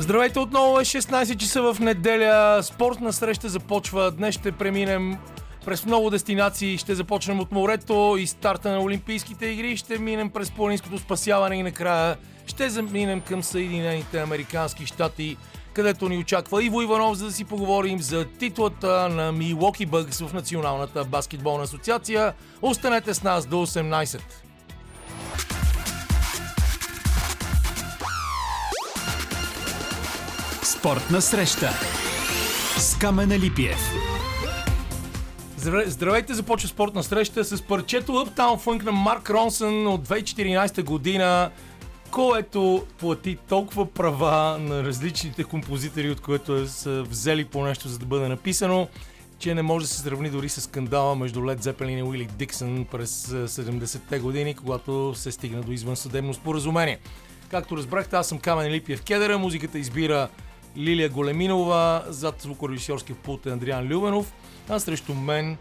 Здравейте отново е 16 часа в неделя. Спортна среща започва. Днес ще преминем през много дестинации. Ще започнем от морето и старта на Олимпийските игри. Ще минем през планинското спасяване и накрая ще заминем към Съединените Американски щати, където ни очаква Иво Иванов, за да си поговорим за титлата на Милоки Бъгс в Националната баскетболна асоциация. Останете с нас до 18. Спортна среща с Камена Липиев. Здравейте, започва спортна среща с парчето Uptown Funk на Марк Ронсън от 2014 година, което плати толкова права на различните композитори, от които са взели по нещо за да бъде написано, че не може да се сравни дори с скандала между Лед Зепелин и Уили Диксън през 70-те години, когато се стигна до извънсъдебно споразумение. Както разбрахте, аз съм Камен Липиев Кедера, музиката избира Лилия Големинова, зад звукорежисьорския пулт е Андриан Любенов, а срещу мен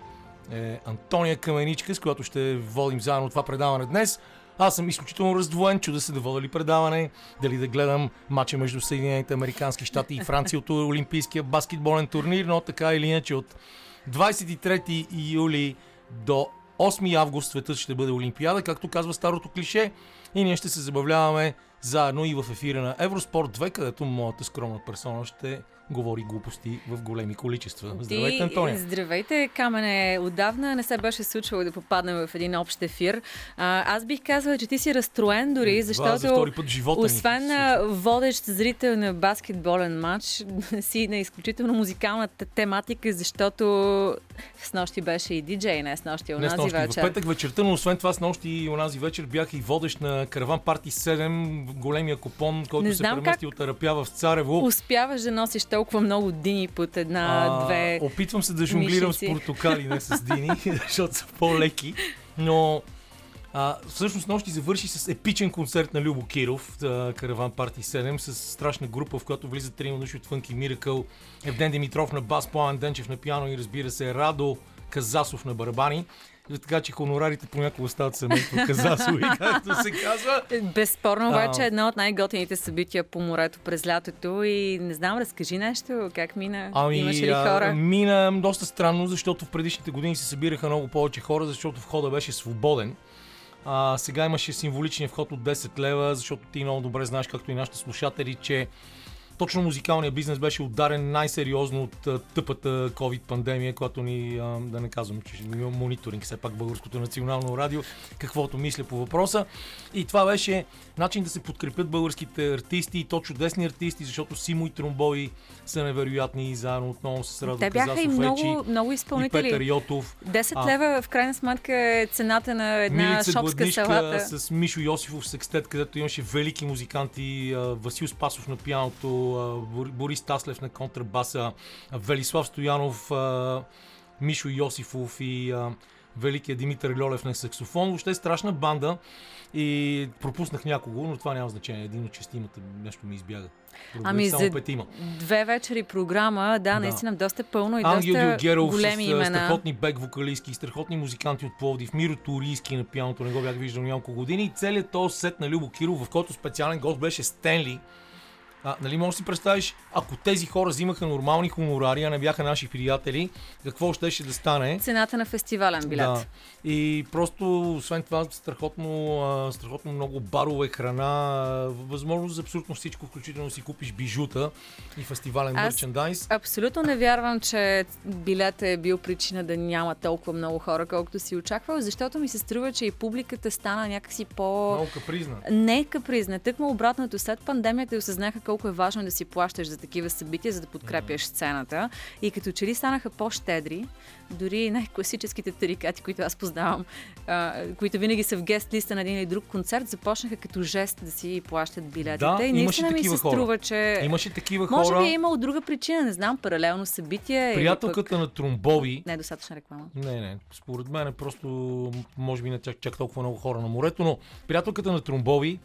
е Антония Каменичка, с която ще водим заедно това предаване днес. Аз съм изключително раздвоен, чуда се да вода ли предаване, дали да гледам матча между Съединените Американски щати и Франция от Олимпийския баскетболен турнир, но така или иначе от 23 юли до 8 август светът ще бъде Олимпиада, както казва старото клише, и ние ще се забавляваме заедно и в ефира на Евроспорт 2, където моята скромна персона ще говори глупости в големи количества. Здравейте, Антония! Здравейте, Камене! Отдавна не се беше случвало да попаднем в един общ ефир. А, аз бих казала, че ти си разстроен дори, защото за втори път живота освен на водещ зрител на баскетболен матч, си на изключително музикалната тематика, защото с нощи беше и диджей, не с нощи, онази не, вечер. В петък вечерта, но освен това с нощи и онази вечер бях и водещ на Караван Парти 7, големия купон, който се премести от Арапя в Царево. Успяваш да носиш толкова много дини под една-две. Опитвам се да жонглирам с портокали, не с дини, защото са по-леки. Но а, всъщност нощи завърши с епичен концерт на Любо Киров, Караван Парти 7, с страшна група, в която влизат три души от Фънки Миракъл, Евден Димитров на бас, План Денчев на пиано и разбира се Радо Казасов на барабани така че хонорарите понякога стават семейство казасови, както се казва. Безспорно обаче едно от най-готените събития по морето през лятото и не знам, разкажи нещо, как мина? Ами, Имаше ли хора? А, мина доста странно, защото в предишните години се събираха много повече хора, защото входа беше свободен. А, сега имаше символичния вход от 10 лева, защото ти много добре знаеш, както и нашите слушатели, че точно музикалният бизнес беше ударен най-сериозно от тъпата COVID-пандемия, която ни, да не казвам, че има мониторинг, все пак Българското национално радио, каквото мисля по въпроса. И това беше начин да се подкрепят българските артисти, и то чудесни артисти, защото Симо и Тромбой са невероятни и заедно отново с Радо Те бяха и много, много изпълнители. И Петър Йотов. 10 а, лева в крайна сметка е цената на една Милица шопска салата. с Мишо Йосифов секстет, където имаше велики музиканти, Васил Спасов на пианото, Борис Таслев на контрабаса, Велислав Стоянов, Мишо Йосифов и великия Димитър Льолев на саксофон. Въобще е страшна банда и пропуснах някого, но това няма значение. Един от честимата нещо ми избяга. Ами за петима. две вечери програма, да, да, наистина доста пълно и Ангел доста Гюгеров големи с, имена. страхотни бек вокалистки, страхотни музиканти от Пловдив, Миро Турийски на пианото, не го бях виждал няколко години и целият този сет на Любо Киров, в който специален гост беше Стенли, а, нали можеш да си представиш, ако тези хора взимаха нормални хонорари, а не бяха наши приятели, какво ще ще да стане? Цената на фестивален билет. Да. И просто, освен това, страхотно, а, страхотно много барове, храна, възможност за абсолютно всичко, включително си купиш бижута и фестивален мерчендайз. Абсолютно не вярвам, че билет е бил причина да няма толкова много хора, колкото си очаквал, защото ми се струва, че и публиката стана някакси по... Много капризна. Не капризна, тъкмо обратното. След пандемията и осъзнаха колко е важно да си плащаш за такива събития, за да подкрепяш сцената. И като че ли станаха по-щедри, дори най-класическите тарикати, които аз познавам, а, които винаги са в гест листа на един или друг концерт, започнаха като жест да си плащат билетите. Да, и наистина ми се хора. струва, че. Имаше такива хора. Може би е имал друга причина, не знам, паралелно събитие. Приятелката пък... на Тромбови. Не е достатъчна реклама. Не, не. Според мен е просто, може би не чак, чак толкова много хора на морето, но приятелката на Тромбови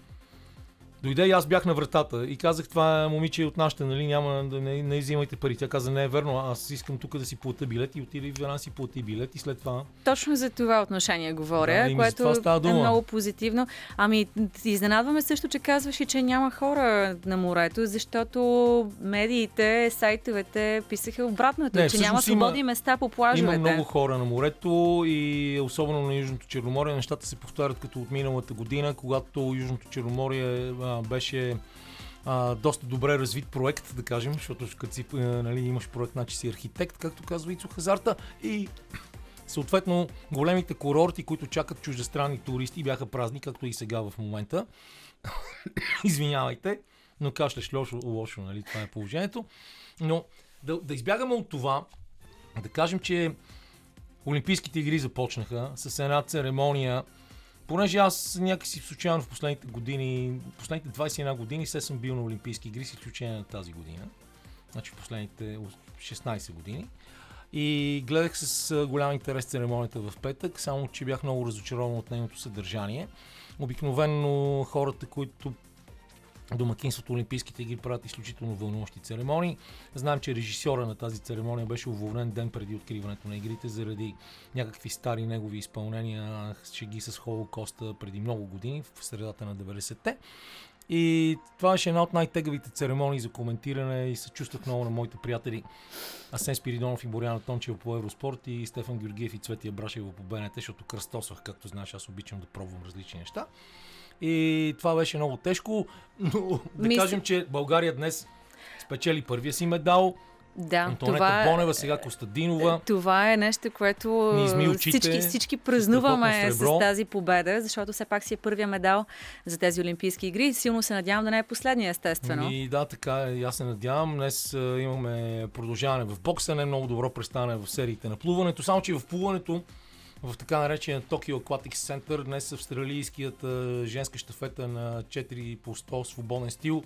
Дойде и аз бях на вратата и казах, това е момиче от нашата, нали, няма да не, не взимайте пари. Тя каза, не е верно, аз искам тук да си плата билет и отиде и веднага си плати билет и след това... Точно за това отношение говоря, Да, което е много позитивно. Ами, изненадваме също, че казваш и, че няма хора на морето, защото медиите, сайтовете писаха обратното, Не, че няма всъщност има- свободни места по плажовете. Има много хора на морето и особено на Южното Черноморие. Нещата се повтарят като от миналата година, когато Южното Черноморие беше а, доста добре развит проект, да кажем, защото като си, нали, имаш проект, значи си архитект, както казва Ицо Хазарта. И съответно големите курорти, които чакат чуждестранни туристи, бяха празни, както и сега в момента. Извинявайте, но кашляш лошо, лошо нали? това е положението. Но да, да избягаме от това, да кажем, че Олимпийските игри започнаха с една церемония, понеже аз някакси случайно в последните години, последните 21 години се съм бил на Олимпийски игри, с изключение на тази година. Значи в последните 16 години. И гледах с голям интерес церемонията в петък, само че бях много разочарован от нейното съдържание. Обикновено хората, които домакинството Олимпийските игри правят изключително вълнуващи церемонии. Знаем, че режисьора на тази церемония беше уволнен ден преди откриването на игрите заради някакви стари негови изпълнения, шеги с Холокоста преди много години, в средата на 90-те. И това беше една от най-тегавите церемонии за коментиране и се чувствах много на моите приятели Асен Спиридонов и Боряна Тончева по Евроспорт и Стефан Георгиев и Цветия Брашева по БНТ, защото кръстосвах, както знаеш, аз обичам да пробвам различни неща. И това беше много тежко, но да Мисля- кажем, че България днес спечели първия си медал. Да, Антонета това, Бонева, сега Костадинова. това е нещо, което очите всички, всички празнуваме с тази победа, защото все пак си е първия медал за тези Олимпийски игри силно се надявам да не е последния, естествено. И да, така е. Аз се надявам. Днес а, имаме продължаване в бокса, не много добро представяне в сериите на плуването. Само, че в плуването в така наречения Tokyo Aquatic Center. Днес австралийският а, женска щафета на 4 по 100 свободен стил.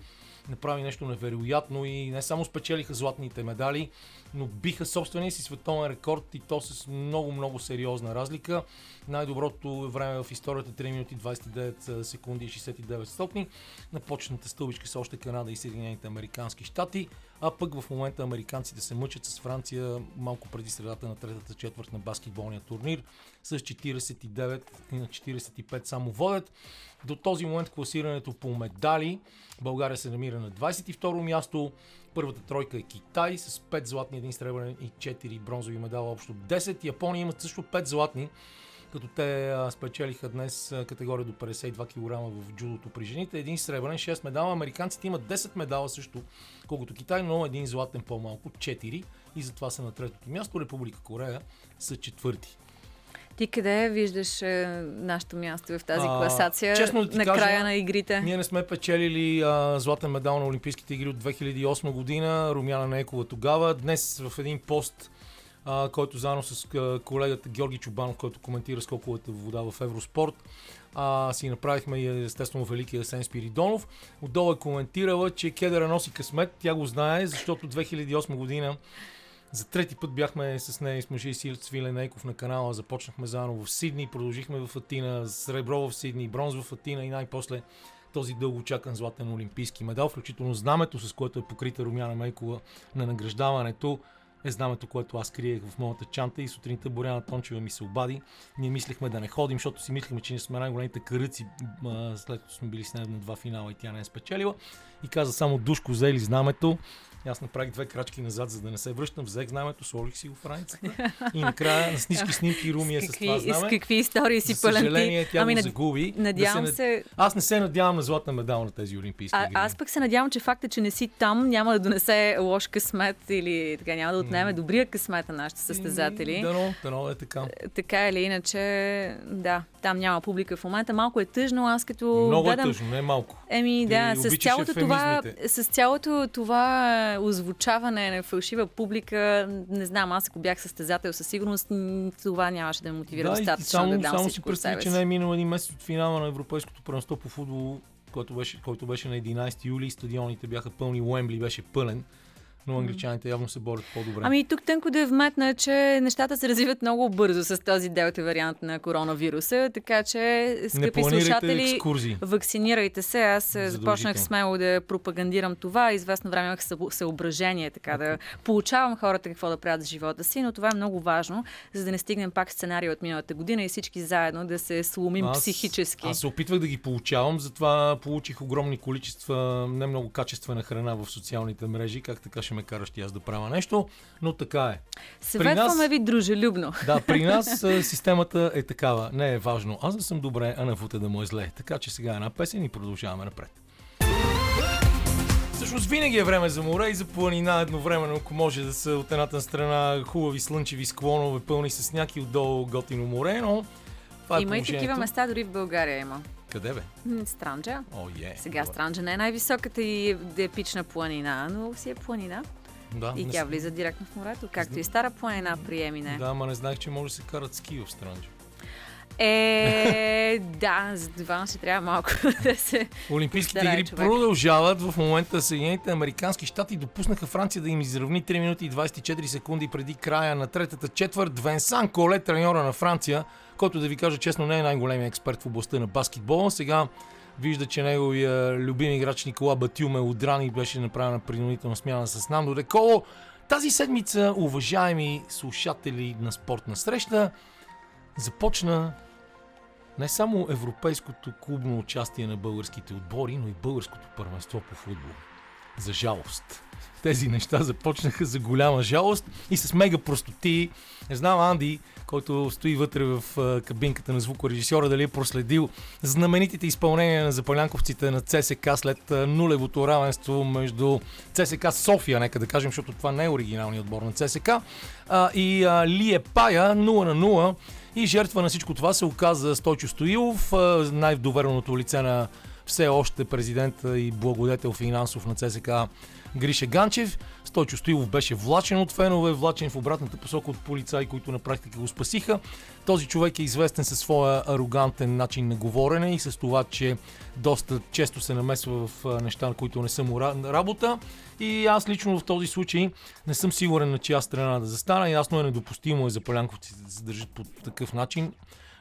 Направи нещо невероятно и не само спечелиха златните медали, но биха собствения си световен рекорд и то с много-много сериозна разлика. Най-доброто време в историята 3 минути 29 секунди и 69 стотни. На почната стълбичка са още Канада и Съединените Американски щати, а пък в момента американците се мъчат с Франция малко преди средата на третата четвърт на баскетболния турнир с 49 и на 45 само водят. До този момент класирането по медали България се намира на 22 място. Първата тройка е Китай с 5 златни, 1 сребърен и 4 бронзови медала, общо 10. Япония имат също 5 златни, като те спечелиха днес категория до 52 кг в джудото при жените. Един сребърен, 6 медала. Американците имат 10 медала също, колкото Китай, но един златен по-малко, 4. И затова са на третото място. Република Корея са четвърти. Ти къде виждаш е, нашето място в тази А, класация честно да ти на кажа, края на игрите? Ние не сме печелили а, златен медал на Олимпийските игри от 2008 година. Румяна Нейкова тогава. Днес в един пост, а, който заедно с а, колегата Георги Чубанов, който коментира скоковата вода в Евроспорт, а, си направихме и естествено великия Асен Спиридонов. Отдолу е коментирала, че Кедъра носи късмет. Тя го знае, защото 2008 година за трети път бяхме с нея и с мъжа и Сил- Свилен Нейков на канала. Започнахме заедно в Сидни, продължихме в Атина, сребро в Сидни, бронз в Атина и най-после този дълго чакан златен олимпийски медал, включително знамето, с което е покрита Румяна Мейкова на награждаването, е знамето, което аз криех в моята чанта и сутринта Боряна Тончева ми се обади. Ние мислехме да не ходим, защото си мислехме, че ние сме най-големите каръци, а, след като сме били с нея на два финала и тя не е спечелила. И каза само Душко, взели знамето. Аз направих две крачки назад, за да не се връщам, взех знамето, сложих си го в раницата и накрая на всички снимки Руми е с това какви, с знаме. какви истории си пълен съжаление, тя ами, го над- загуби. Да Надявам се... се, Аз не се надявам на златна медал на тези олимпийски А, игри. аз пък се надявам, че факта, че не си там, няма да донесе лош късмет или така няма да отнеме добрия късмет на нашите състезатели. Дано, дано е така. Така или иначе, да, там няма публика в момента. Малко е тъжно, аз като Много гледам... е тъжно, не е малко. Еми да, Ти с цялото, това, с цялото това озвучаване на фалшива публика, не знам, аз ако бях състезател, със сигурност това нямаше да ме мотивира да, достатъчно само, да дам само си представи, че не е минал един месец от финала на Европейското първенство по футбол, който беше, който беше на 11 юли. Стадионите бяха пълни, Уембли беше пълен. Но англичаните явно се борят по-добре. Ами тук тънко да е вметна, че нещата се развиват много бързо с този делта вариант на коронавируса, така че, скъпи слушатели, екскурзии. вакцинирайте се. Аз е, започнах смело да пропагандирам това. Известно време имах съображение, така да получавам хората какво да правят за живота си, но това е много важно, за да не стигнем пак сценария от миналата година и всички заедно да се сломим аз, психически. Аз се опитвах да ги получавам, затова получих огромни количества не много качествена храна в социалните мрежи, как така ще ме караш ти аз да правя нещо, но така е. Съветваме нас... ви дружелюбно. Да, при нас системата е такава. Не е важно аз да съм добре, а на фута да му е зле. Така че сега една песен и продължаваме напред. Всъщност винаги е време за море и за планина едновременно, ако може да са от едната страна хубави слънчеви склонове, пълни с сняг и отдолу готино море, но това е Има и такива места, дори в България има. Къде бе? Странджа. О, yeah. Сега Странджа не е най-високата и епична планина, но си е планина. Да, и тя влиза директно в морето, както и стара планина при Емине. Да, ама не знаех, че може да се карат ски в Странджа. Е, да, за това ще трябва малко да се. Олимпийските игри човек. продължават. В момента Съединените Американски щати допуснаха Франция да им изравни 3 минути и 24 секунди преди края на третата четвърт. Венсан Коле, треньора на Франция, който да ви кажа честно не е най-големият експерт в областта на баскетбола. Сега вижда, че неговия любим играч Никола Батюме удран и беше направена принудителна смяна с Нандо Деколо. Тази седмица, уважаеми слушатели на спортна среща, започна не само европейското клубно участие на българските отбори, но и българското първенство по футбол. За жалост. Тези неща започнаха за голяма жалост и с мега простоти. Не знам, Анди, който стои вътре в кабинката на звукорежисьора, дали е проследил знаменитите изпълнения на запалянковците на ЦСК след нулевото равенство между ЦСК София, нека да кажем, защото това не е оригиналният отбор на ЦСК, и Лие Пая 0 на 0 и жертва на всичко това се оказа Стойчо Стоилов, най-довереното лице на все още президента и благодетел финансов на ЦСК Гриша Ганчев. Стойчо Стоилов беше влачен от фенове, влачен в обратната посока от полицаи, които на практика го спасиха. Този човек е известен със своя арогантен начин на говорене и с това, че доста често се намесва в неща, на които не са му работа. И аз лично в този случай не съм сигурен на чия страна да застана. Ясно е недопустимо е за палянковците да се държат по такъв начин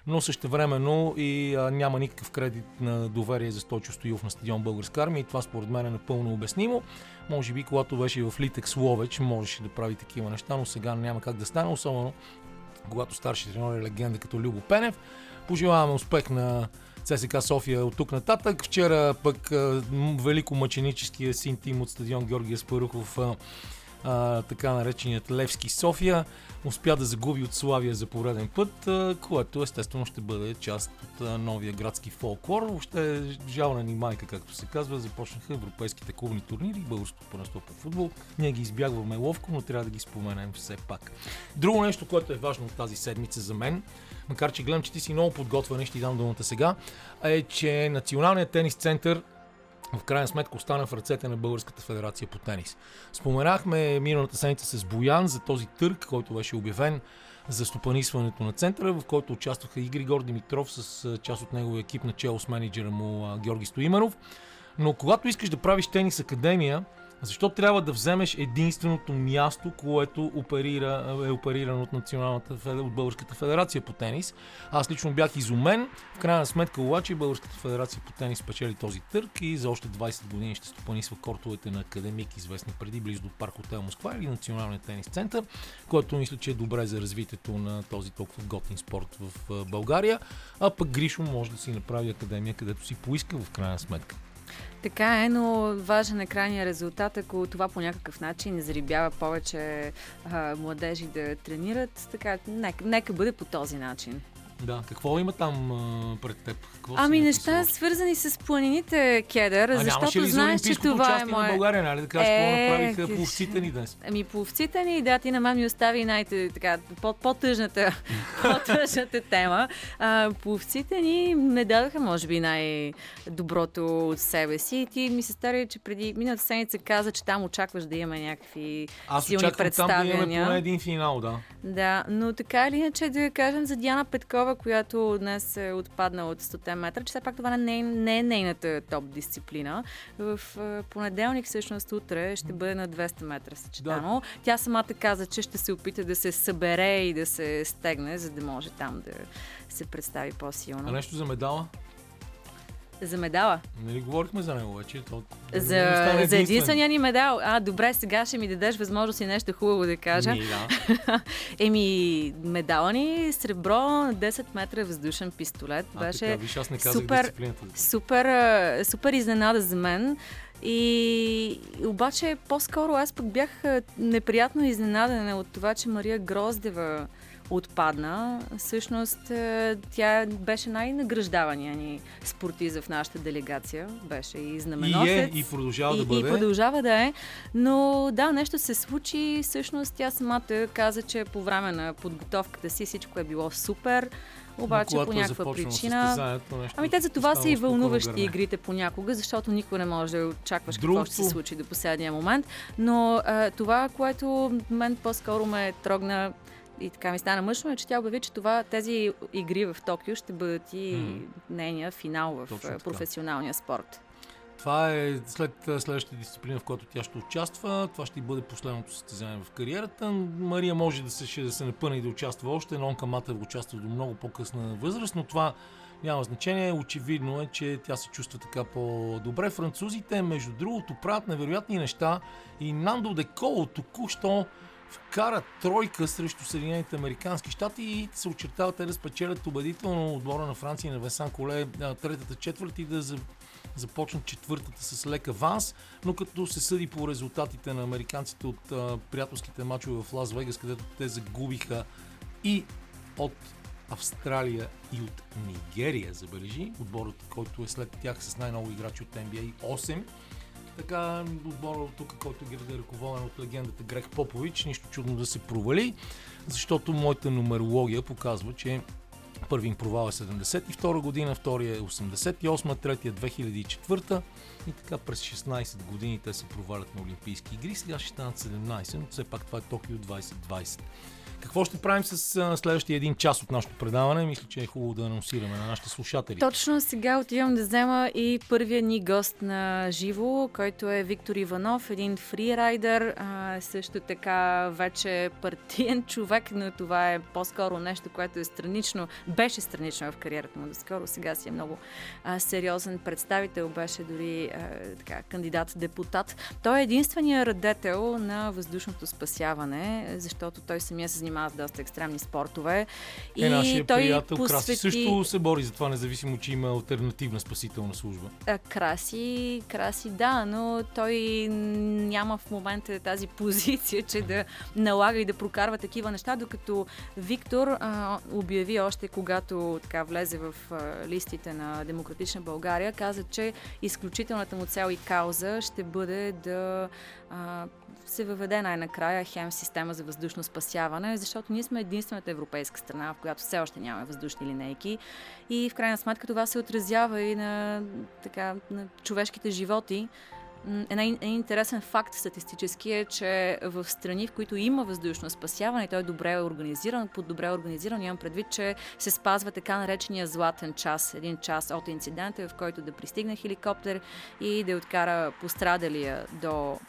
но същевременно и а, няма никакъв кредит на доверие за Стойчо Стоилов на стадион Българска армия и това според мен е напълно обяснимо. Може би, когато беше в Литекс Ловеч, можеше да прави такива неща, но сега няма как да стане, особено когато старши тренер е легенда като Любо Пенев. Пожелаваме успех на ЦСКА София от тук нататък. Вчера пък велико мъченическия син тим от стадион Георгия Спарухов а, така нареченият Левски София, успя да загуби от Славия за пореден път, а, което естествено ще бъде част от а, новия градски фолклор. Въобще жална ни майка, както се казва, започнаха европейските клубни турнири и българското първенство по футбол. Ние ги избягваме ловко, но трябва да ги споменем все пак. Друго нещо, което е важно от тази седмица за мен, макар че гледам, че ти си много подготвен ще ти дам думата сега, е, че Националният тенис център в крайна сметка остана в ръцете на Българската федерация по тенис. Споменахме миналата седмица с Боян за този търг, който беше обявен за стопанисването на центъра, в който участваха и Григор Димитров с част от неговия екип на чело с менеджера му Георги Стоиманов. Но когато искаш да правиш тенис академия, защо трябва да вземеш единственото място, което оперира, е оперирано от Националната от Българската федерация по тенис? Аз лично бях изумен. В крайна сметка обаче Българската федерация по тенис печели този търг и за още 20 години ще стопанисва кортовете на Академик, известни преди близо до парк Хотел Москва или Националния тенис център, който мисля, че е добре за развитието на този толкова готин спорт в България. А пък Гришо може да си направи академия, където си поиска в крайна сметка. Така е, но важен е крайния резултат, ако това по някакъв начин зарибява повече а, младежи да тренират. Така, нека, нека бъде по този начин. Да, какво има там а, пред теб? Какво ами неща свързани с планините, Кедър, а защото ли знаеш, че това е мое... на България, нали? Да кажеш, е, какво направиха пловците ни днес? Ами пловците ни, да, ти на мен ми остави най- така, по-тъжната, по-тъжната тема. А, пловците ни не дадаха, може би, най-доброто от себе си. И ти ми се стари, че преди миналата седмица каза, че там очакваш да имаме някакви Аз силни представяния. Аз очаквам там да имаме поне един финал, да. Да, но така или иначе да кажем за Диана Петкова, която днес е отпаднала от 100 метра, че все пак това не е, не е нейната топ дисциплина. В понеделник, всъщност утре, ще бъде на 200 метра съчетано. Да. Тя самата каза, че ще се опита да се събере и да се стегне, за да може там да се представи по-силно. А нещо за медала? За медала? Нали говорихме за него вече? То... За, за единствения ни медал. А, добре, сега ще ми дадеш възможност и нещо хубаво да кажа. Ми, да. Еми, медала ни сребро на 10 метра въздушен пистолет. А, Беше така, виж, аз не казах супер, супер, супер изненада за мен. И обаче по-скоро аз пък бях неприятно изненадана от това, че Мария Гроздева отпадна. Всъщност е, тя беше най-награждавания ни спортист в нашата делегация. Беше и знаменосец. И е, и продължава и, да бъде. И продължава да е. Но да, нещо се случи. Всъщност тя самата каза, че по време на подготовката си всичко е било супер. Обаче по е някаква причина. нещо Ами те за това са и вълнуващи гърне. игрите понякога, защото никой не може да очакваш какво Другото- ще се случи до последния момент. Но а, това, което мен по-скоро ме трогна и така ми стана мъжно, е, че тя обяви, че това, тези игри в Токио ще бъдат и Мгм. нейния финал в Точно така. професионалния спорт. Това е след а, следващата дисциплина, в която тя ще участва. Това ще бъде последното състезание в кариерата. Мария може да се, ще да се напъне и да участва още. Нонка Матев участва до много по-късна възраст, но това няма значение. Очевидно е, че тя се чувства така по-добре. Французите, между другото, правят невероятни неща и Нандо Деколо току-що вкара тройка срещу Съединените Американски щати и се очертава те да спечелят убедително отбора на Франция и на Весан Коле третата четвърт и да за- започнат четвъртата с лек аванс, но като се съди по резултатите на американците от приятелските мачове в Лас Вегас, където те загубиха и от Австралия и от Нигерия, забележи, отборът, който е след тях с най-много играчи от NBA 8. Така, отбора от тук, който ги е ръководен от легендата Грег Попович, нищо чудно да се провали, защото моята нумерология показва, че първи им провал е 72 година, втория е 88, третия е 2004 и така през 16 години те се провалят на Олимпийски игри. Сега ще станат 17, но все пак това е Токио 2020. Какво ще правим с а, следващия един час от нашето предаване? Мисля, че е хубаво да анонсираме на нашите слушатели. Точно сега отивам да взема и първия ни гост на живо, който е Виктор Иванов, един фрирайдер, а, също така вече партиен човек, но това е по-скоро нещо, което е странично, беше странично в кариерата му доскоро, сега си е много а, сериозен представител, беше дори кандидат-депутат. Той е единствения радетел на въздушното спасяване, защото той самия се занимава с доста екстремни спортове. Е, нашия той приятел Краси посвети... също се бори за това, независимо, че има альтернативна спасителна служба. А, Краси, краси, да, но той няма в момента тази позиция, че да налага и да прокарва такива неща, докато Виктор а, обяви още когато така влезе в а, листите на Демократична България, каза, че изключителната му цел и кауза ще бъде да а, се въведе най-накрая хем система за въздушно спасяване, защото ние сме единствената европейска страна, в която все още нямаме въздушни линейки и в крайна сметка това се отразява и на, така, на човешките животи. Една, един интересен факт статистически е, че в страни, в които има въздушно спасяване, той е добре организиран, под добре организиран, имам предвид, че се спазва така наречения златен час, един час от инцидента, в който да пристигне хеликоптер и да откара пострадалия до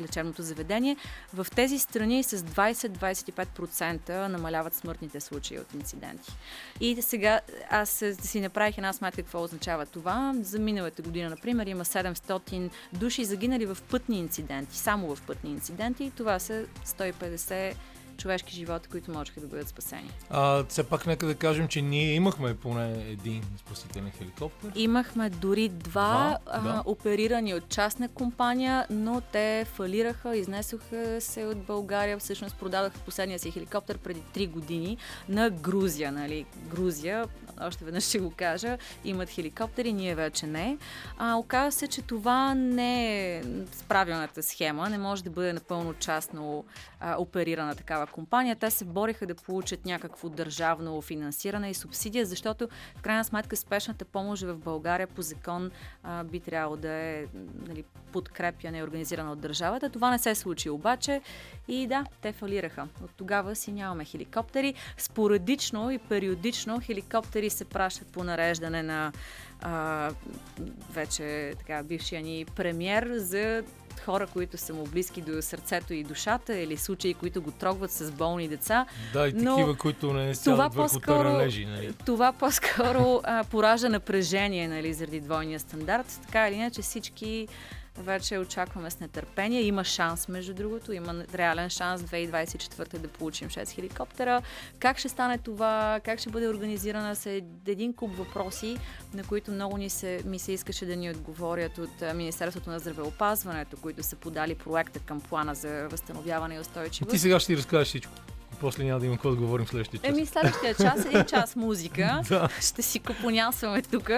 лечебното заведение. В тези страни с 20-25% намаляват смъртните случаи от инциденти. И сега аз е, си направих една сметка какво означава това. За миналата година, например, има 700 души загинали в пътни инциденти, само в пътни инциденти. И това са 150 човешки животи, които можеха да бъдат спасени. А, все пак нека да кажем, че ние имахме поне един спасителен хеликоптер. Имахме дори два, Два, да. а, оперирани от частна компания, но те фалираха, изнесоха се от България. Всъщност продадоха последния си хеликоптер преди 3 години на Грузия. Нали? Грузия, още веднъж ще го кажа, имат хеликоптери, ние вече не. А, оказва се, че това не е правилната схема, не може да бъде напълно частно а, оперирана такава компания. Те се бориха да получат някакво държавно финансиране и субсидия, защото в крайна сметка спешната помощ в България по закон а, би трябвало да е нали, подкрепяне организирана от държавата. Това не се случи обаче и да, те фалираха. От тогава си нямаме хеликоптери. Спорадично и периодично хеликоптери се пращат по нареждане на а, вече така, бившия ни премьер за хора, които са му близки до сърцето и душата, или случаи, които го трогват с болни деца. Да, и такива, но които не сядат върху таралежи. Нали? Това по-скоро а, поража напрежение нали, заради двойния стандарт. Така или иначе всички вече очакваме с нетърпение. Има шанс, между другото, има реален шанс 2024 да получим 6 хеликоптера. Как ще стане това? Как ще бъде организирана? С един куп въпроси, на които много ни се, ми се искаше да ни отговорят от Министерството на здравеопазването, които са подали проекта към плана за възстановяване и устойчивост. Ти сега ще ти разкажеш всичко. После няма да има какво да говорим следващия час. Еми, следващия час е час музика. да. Ще си капонясваме тук.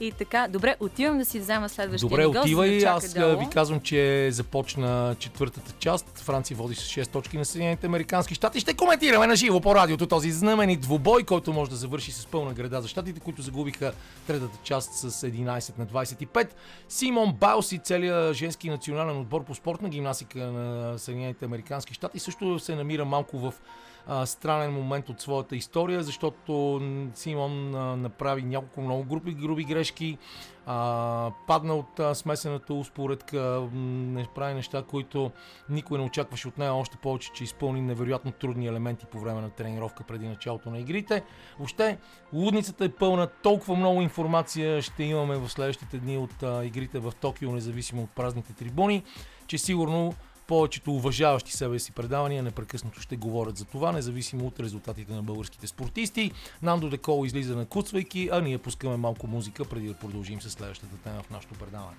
И така, добре, отивам да си взема следващия Добре, гост, отивай. Да Аз долу. ви казвам, че започна четвъртата част. Франция води с 6 точки на Съединените Американски щати. Ще коментираме на живо по радиото този знаменит двубой, който може да завърши с пълна града за щатите, които загубиха третата част с 11 на 25. Симон Баус и целият женски национален отбор по спортна гимнастика на Съединените Американски щати също се намира малко в странен момент от своята история, защото Симон а, направи няколко много групи, груби грешки, а, падна от а, смесената успоредка, не прави неща, които никой не очакваше от нея, още повече, че изпълни невероятно трудни елементи по време на тренировка преди началото на игрите. Въобще, лудницата е пълна, толкова много информация ще имаме в следващите дни от а, игрите в Токио, независимо от празните трибуни, че сигурно повечето уважаващи себе си предавания непрекъснато ще говорят за това, независимо от резултатите на българските спортисти. Нандо Декол излиза на куцвайки, а ние пускаме малко музика преди да продължим с следващата тема в нашото предаване.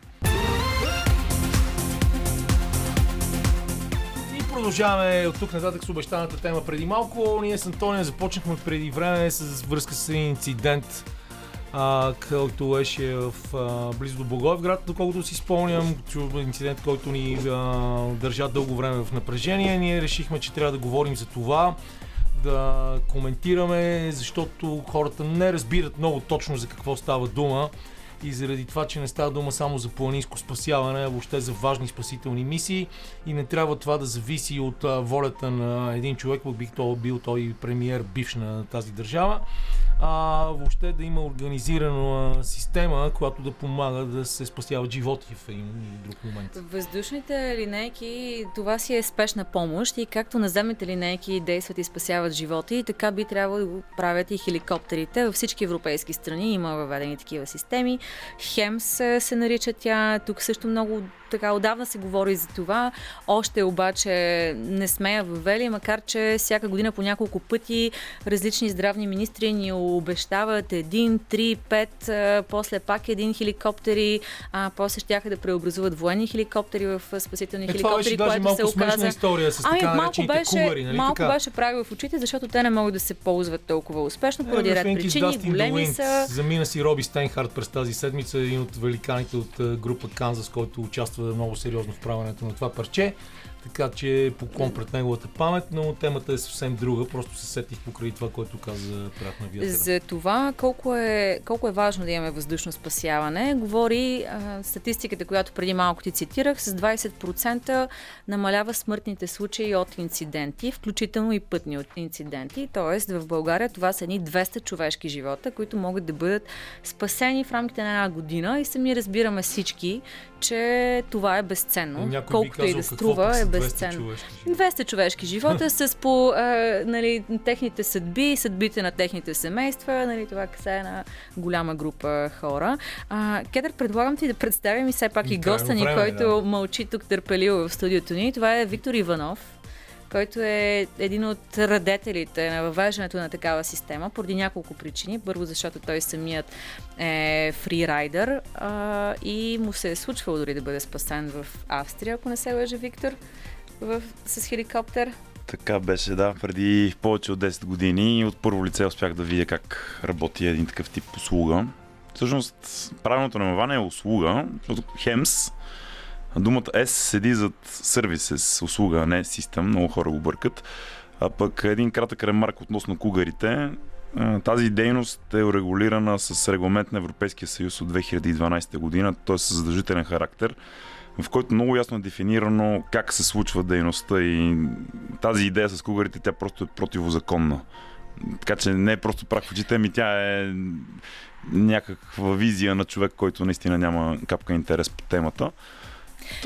Продължаваме от тук нататък с обещаната тема преди малко. Ние с Антония започнахме преди време с връзка с един инцидент който беше в, а, близо до Благоевград, доколкото си спомням, инцидент, който ни а, държа дълго време в напрежение. Ние решихме, че трябва да говорим за това, да коментираме, защото хората не разбират много точно за какво става дума и заради това, че не става дума само за планинско спасяване, а въобще за важни спасителни мисии и не трябва това да зависи от волята на един човек, бих то бил той премиер бивш на тази държава а, въобще да има организирана система, която да помага да се спасяват животи в един или друг момент. Въздушните линейки, това си е спешна помощ и както наземните линейки действат и спасяват животи, така би трябвало да го правят и хеликоптерите. Във всички европейски страни има въведени такива системи. Хемс се нарича тя. Тук също много така отдавна се говори за това. Още обаче не сме я въвели, макар че всяка година по няколко пъти различни здравни министри ни обещават един, три, пет, после пак един хеликоптери, а после ще да преобразуват военни хеликоптери в спасителни е, хеликоптери, това което се оказа. история с ами, така малко беше, кулари, нали малко така? беше прави в очите, защото те не могат да се ползват толкова успешно поради е, ред причини. Големи са. Замина си Роби Стейнхард през тази седмица, един от великаните от група Канзас, който участва много сериозно в правенето на това парче така че поклон пред неговата памет, но темата е съвсем друга, просто се сетих покрай това, което каза прах на вятъра. За това колко е, колко е важно да имаме въздушно спасяване, говори а, статистиката, която преди малко ти цитирах, с 20% намалява смъртните случаи от инциденти, включително и пътни от инциденти, т.е. в България това са едни 200 човешки живота, които могат да бъдат спасени в рамките на една година и сами разбираме всички, че това е безценно. Колкото и да струва, е безценно. 200 човешки живота с по а, нали, техните съдби, съдбите на техните семейства. Нали, това касае на голяма група хора. А, Кедър, предлагам ти да представим и все пак и госта ни, който да. мълчи тук търпеливо в студиото ни. Това е Виктор Иванов който е един от радетелите на въвеждането на такава система, поради няколко причини. Първо, защото той самият е фрирайдер а, и му се е случвало дори да бъде спасен в Австрия, ако не се лъжа Виктор, в, с хеликоптер. Така беше, да, преди повече от 10 години и от първо лице успях да видя как работи един такъв тип услуга. Всъщност, правилното наименование е услуга, защото Хемс, думата S седи зад сервисес, услуга, а не систем, много хора го бъркат. А пък един кратък ремарк относно кугарите. Тази дейност е регулирана с регламент на Европейския съюз от 2012 година, т.е. с задължителен характер, в който много ясно е дефинирано как се случва дейността и тази идея с кугарите, тя просто е противозаконна. Така че не е просто прах в очите, ами тя е някаква визия на човек, който наистина няма капка интерес по темата.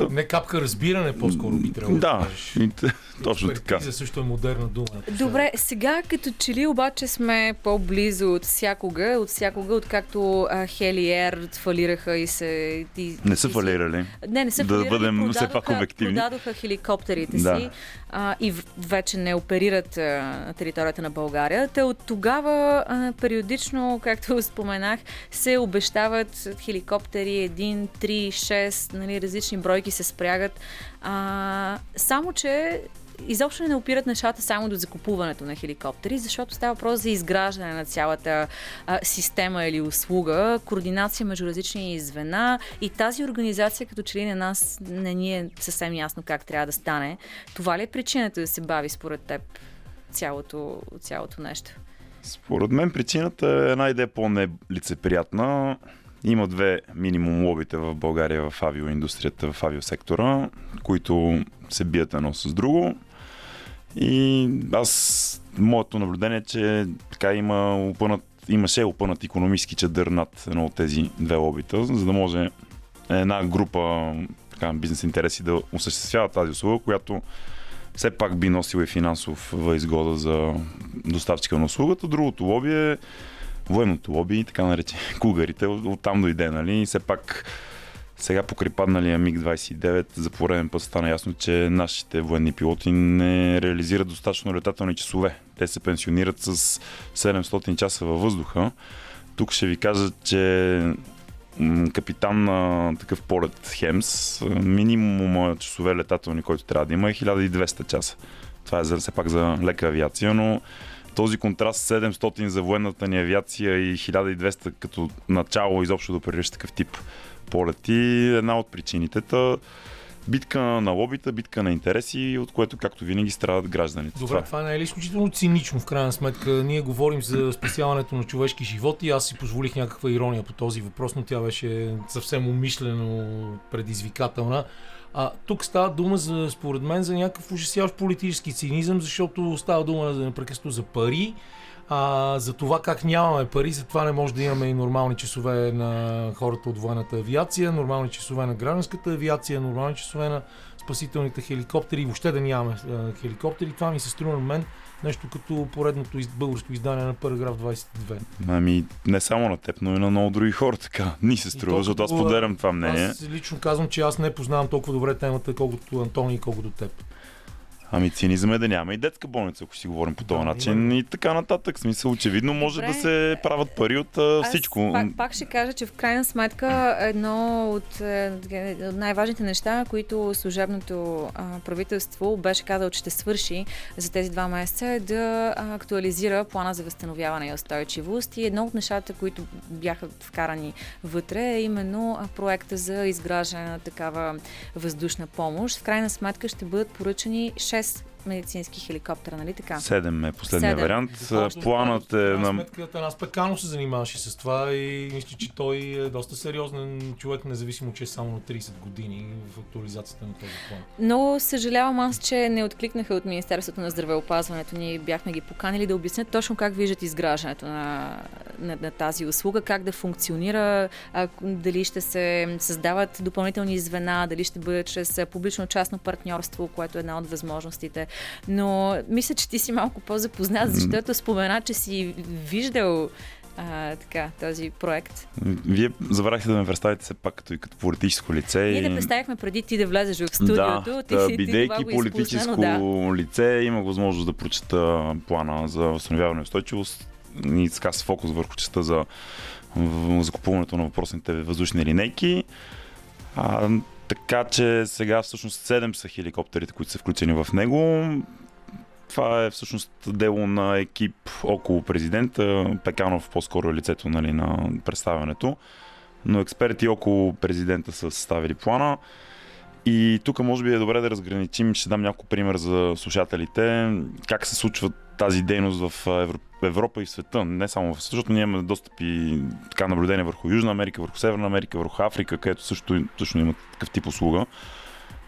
Не капка разбиране, по-скоро би трябвало Да, кажеш. т- точно така. Експертиза също е модерна дума. Добре, сега като че ли обаче сме по-близо от всякога, от всякога, откакто Хели Ер фалираха и се... И, Не са фалирали. Не, не са Да фалирали, бъдем все пак обективни. Продадоха хеликоптерите Да. си а, и вече не оперират а, на територията на България. Те от тогава а, периодично, както споменах, се обещават хеликоптери 1, 3, 6, нали, различни бройки се спрягат. А, само, че изобщо не опират нещата само до закупуването на хеликоптери, защото става въпрос за изграждане на цялата а, система или услуга, координация между различни звена и тази организация като че ли на нас не ни е съвсем ясно как трябва да стане. Това ли е причината да се бави според теб цялото, цялото нещо? Според мен причината е една идея по-нелицеприятна. Има две минимум лобите в България в авиоиндустрията, в авиосектора, които се бият едно с друго. И аз, моето наблюдение е, че така има опънат, имаше опънат економически чадър над едно от тези две лобита, за да може една група така, бизнес интереси да осъществява тази услуга, която все пак би носила и финансов изгода за доставчика на услугата. Другото лоби е военното лоби, така нарече кугарите, от- оттам дойде, нали? И все пак сега покрай падналия МиГ-29 за пореден път стана ясно, че нашите военни пилоти не реализират достатъчно летателни часове. Те се пенсионират с 700 часа във въздуха. Тук ще ви кажа, че капитан на такъв полет Хемс, минимума часове летателни, който трябва да има е 1200 часа. Това е все пак за лека авиация, но този контраст 700 за военната ни авиация и 1200 като начало изобщо да оперираш такъв тип полети е една от причините. Та, битка на лобита, битка на интереси, от което, както винаги, страдат гражданите. Добре, това не е ли изключително цинично в крайна сметка? Ние говорим за спасяването на човешки животи. Аз си позволих някаква ирония по този въпрос, но тя беше съвсем умишлено предизвикателна. А, тук става дума, за, според мен, за някакъв ужасяващ политически цинизъм, защото става дума за непрекъснато за пари, а, за това как нямаме пари, затова не може да имаме и нормални часове на хората от военната авиация, нормални часове на гражданската авиация, нормални часове на спасителните хеликоптери въобще да нямаме а, хеликоптери. Това ми се струва на мен нещо като поредното из, българско издание на параграф 22. Ами, не само на теб, но и на много други хора така. Ни се струва, то защото аз поделям това мнение. Аз лично казвам, че аз не познавам толкова добре темата, колкото Антони и колкото теб. Ами цинизъм е да няма и детска болница, ако си говорим по този Да, начин и така нататък. В Смисъл, очевидно може Добре. да се правят пари от а, всичко. Пак, пак ще кажа, че в крайна сметка едно от, е, от най-важните неща, които служебното а, правителство беше казало, че ще свърши за тези два месеца е да актуализира плана за възстановяване и устойчивост. И едно от нещата, които бяха вкарани вътре е именно проекта за изграждане на такава въздушна помощ. В крайна сметка ще бъдат поръчани 6 Podcast медицински хеликоптера, нали така? Седем е последния Седем. вариант. Още Планът е на... сметка Танас Пеканов се занимаваше с това и мисля, че той е доста сериозен човек, независимо, че е само на 30 години в актуализацията на този план. Но съжалявам аз, че не откликнаха от Министерството на здравеопазването. Ние бяхме ги поканили да обяснят точно как виждат изграждането на, на, на тази услуга, как да функционира, а, дали ще се създават допълнителни звена, дали ще бъде чрез публично-частно партньорство, което е една от възможностите. Но мисля, че ти си малко по-запознат, защото спомена, че си виждал а, така, този проект. Вие забравихте да ме представите все пак като и като политическо лице. Ние и... те представихме преди ти да влезеш в студиото. Да, ти, ти бидейки изпусна, политическо да. лице, имах възможност да прочета плана за възстановяване и устойчивост и така с фокус върху частта за закупуването на въпросните въздушни линейки. А, така че сега всъщност 7 са хеликоптерите, които са включени в него. това е всъщност дело на екип около президента. Пеканов по-скоро е лицето нали, на представянето. Но експерти около президента са съставили плана. И тук може би е добре да разграничим, ще дам няколко пример за слушателите, как се случва тази дейност в Европа и в света, не само в света, защото ние имаме достъп и така наблюдение върху Южна Америка, върху Северна Америка, върху Африка, където също, също има такъв тип услуга.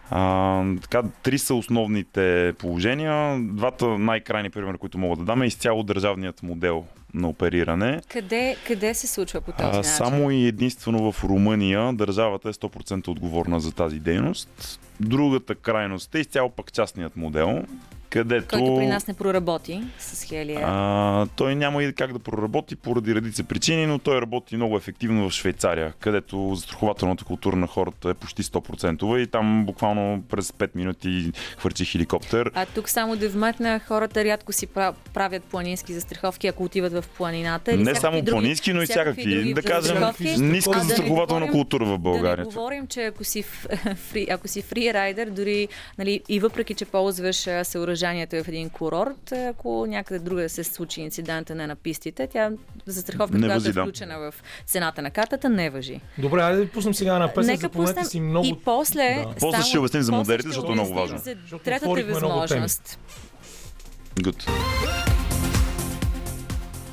А, така, три са основните положения. Двата най-крайни примера, които мога да дам е изцяло държавният модел на опериране. Къде, къде се случва по този а, начин? Само и единствено в Румъния държавата е 100% отговорна за тази дейност. Другата крайност е изцяло пък частният модел, където... Който при нас не проработи с Хелия. А, той няма и как да проработи поради редица причини, но той работи много ефективно в Швейцария, където застрахователната култура на хората е почти 100% и там буквално през 5 минути хвърчи хеликоптер. А тук само да вметна, хората рядко си правят планински застраховки, ако отиват в планината. Или не само други, планински, но и всякакви. Да кажем, ниска да застрахователна да култура в България. Да не говорим, че ако си, фри, ако си фрирайдер, дори нали, и въпреки, че ползваш съоръжение съдържанието е в един курорт, ако някъде друга се случи инцидента не на пистите, тя застраховка, не която е включена в цената на картата, не въжи. Добре, айде да пуснем сега на песен, запомнете си много... И после... Да. После ще обясним за моделите, защото е много важно. За третата възможност. Good.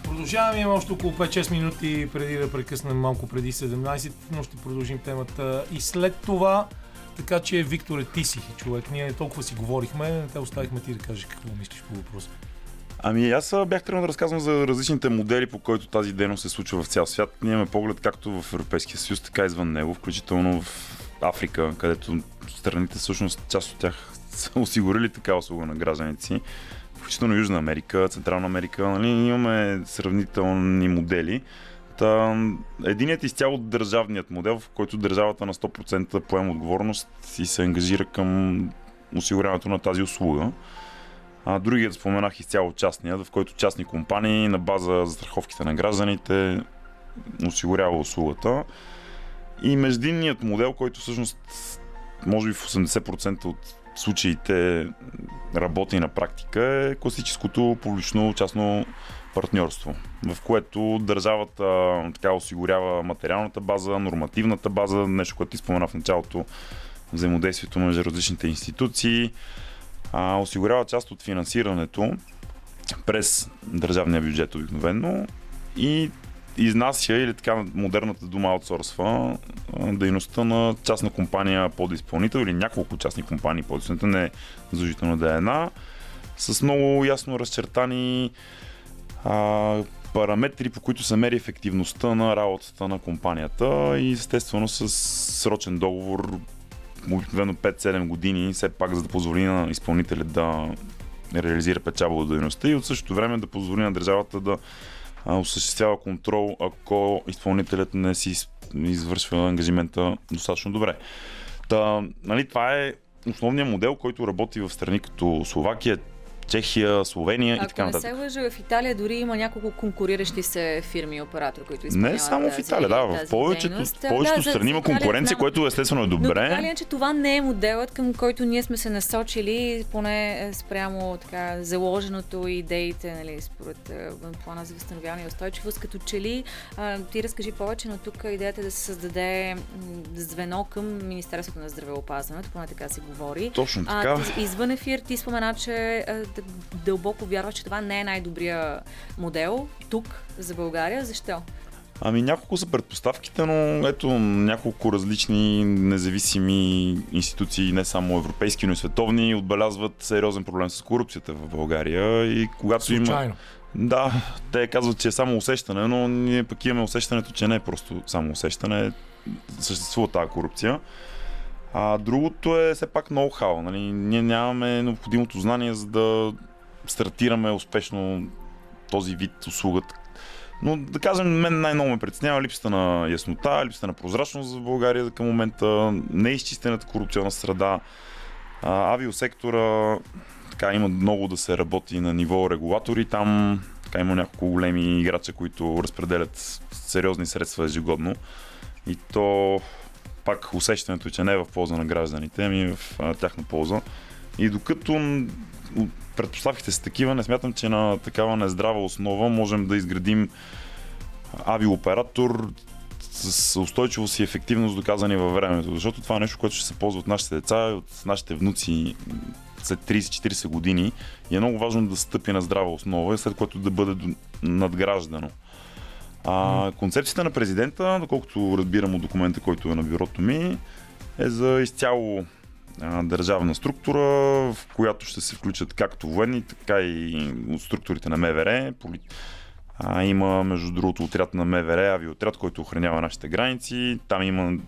Продължаваме, има още около 5-6 минути преди да прекъснем малко преди 17, но ще продължим темата и след това така че, Викторе, ти си човек. Ние толкова си говорихме, те оставихме ти да кажеш какво мислиш по въпроса. Ами аз бях тръгнал да разказвам за различните модели, по които тази дейност се случва в цял свят. Ние имаме поглед както в Европейския съюз, така и извън него, включително в Африка, където страните, всъщност част от тях са осигурили така услуга на гражданите си. Включително Южна Америка, Централна Америка. Нали, имаме сравнителни модели. Та, единият изцяло държавният модел, в който държавата на 100% поема отговорност и се ангажира към осигуряването на тази услуга. А другият споменах изцяло частният, в който частни компании на база застраховките на гражданите осигурява услугата. И междинният модел, който всъщност може би в 80% от случаите работи на практика е класическото публично-частно партньорство, в което държавата така осигурява материалната база, нормативната база, нещо, което ти спомена в началото, взаимодействието между различните институции, а, осигурява част от финансирането през държавния бюджет обикновено и изнася или така модерната дума аутсорсва дейността на частна компания подизпълнител или няколко частни компании подизпълнител, не задължително да е една, с много ясно разчертани а, параметри, по които се мери ефективността на работата на компанията и естествено с срочен договор обикновено 5-7 години, все пак за да позволи на изпълнителя да реализира печалба от дейността и от същото време да позволи на държавата да осъществява контрол, ако изпълнителят не си извършва ангажимента достатъчно добре. Та, нали, това е основният модел, който работи в страни като Словакия, Чехия, Словения Ако и така нататък. Ако не се лъжа, в Италия дори има няколко конкуриращи се фирми и оператори, които изпълняват Не само в Италия, да, в повечето, повечето да, страни има конкуренция, знам, което естествено е добре. Но така че това не е моделът, към който ние сме се насочили, поне спрямо така заложеното и идеите, нали, според плана за възстановяване и устойчивост, като че ли а, ти разкажи повече, но тук идеята е да се създаде звено към Министерството на здравеопазването, поне така се говори. Точно така. А, извън ефир ти спомена, че дълбоко вярваш, че това не е най-добрия модел тук за България. Защо? Ами няколко са предпоставките, но ето няколко различни независими институции, не само европейски, но и световни, отбелязват сериозен проблем с корупцията в България. И когато Случайно. има. Да, те казват, че е само усещане, но ние пък имаме усещането, че не е просто само усещане, съществува тази корупция. А другото е все пак ноу-хау. Нали? Ние нямаме необходимото знание, за да стартираме успешно този вид услугата. Но да кажем, мен най-много ме притеснява липсата на яснота, липсата на прозрачност в България към момента, неизчистената корупционна среда. А, авиосектора така, има много да се работи на ниво регулатори. Там така, има няколко големи играча, които разпределят сериозни средства ежегодно. И то пак усещането, че не е в полза на гражданите, ами в тяхна полза. И докато предпоставките са такива, не смятам, че на такава нездрава основа можем да изградим авиооператор с устойчивост и ефективност доказани във времето. Защото това е нещо, което ще се ползва от нашите деца и от нашите внуци след 30-40 години и е много важно да стъпи на здрава основа, след което да бъде надграждано. А, концепцията на президента, доколкото разбирам от документа, който е на бюрото ми, е за изцяло а, държавна структура, в която ще се включат както военни, така и от структурите на МВР. Поли... А, има, между другото, отряд на МВР, авиотряд, който охранява нашите граници. Там има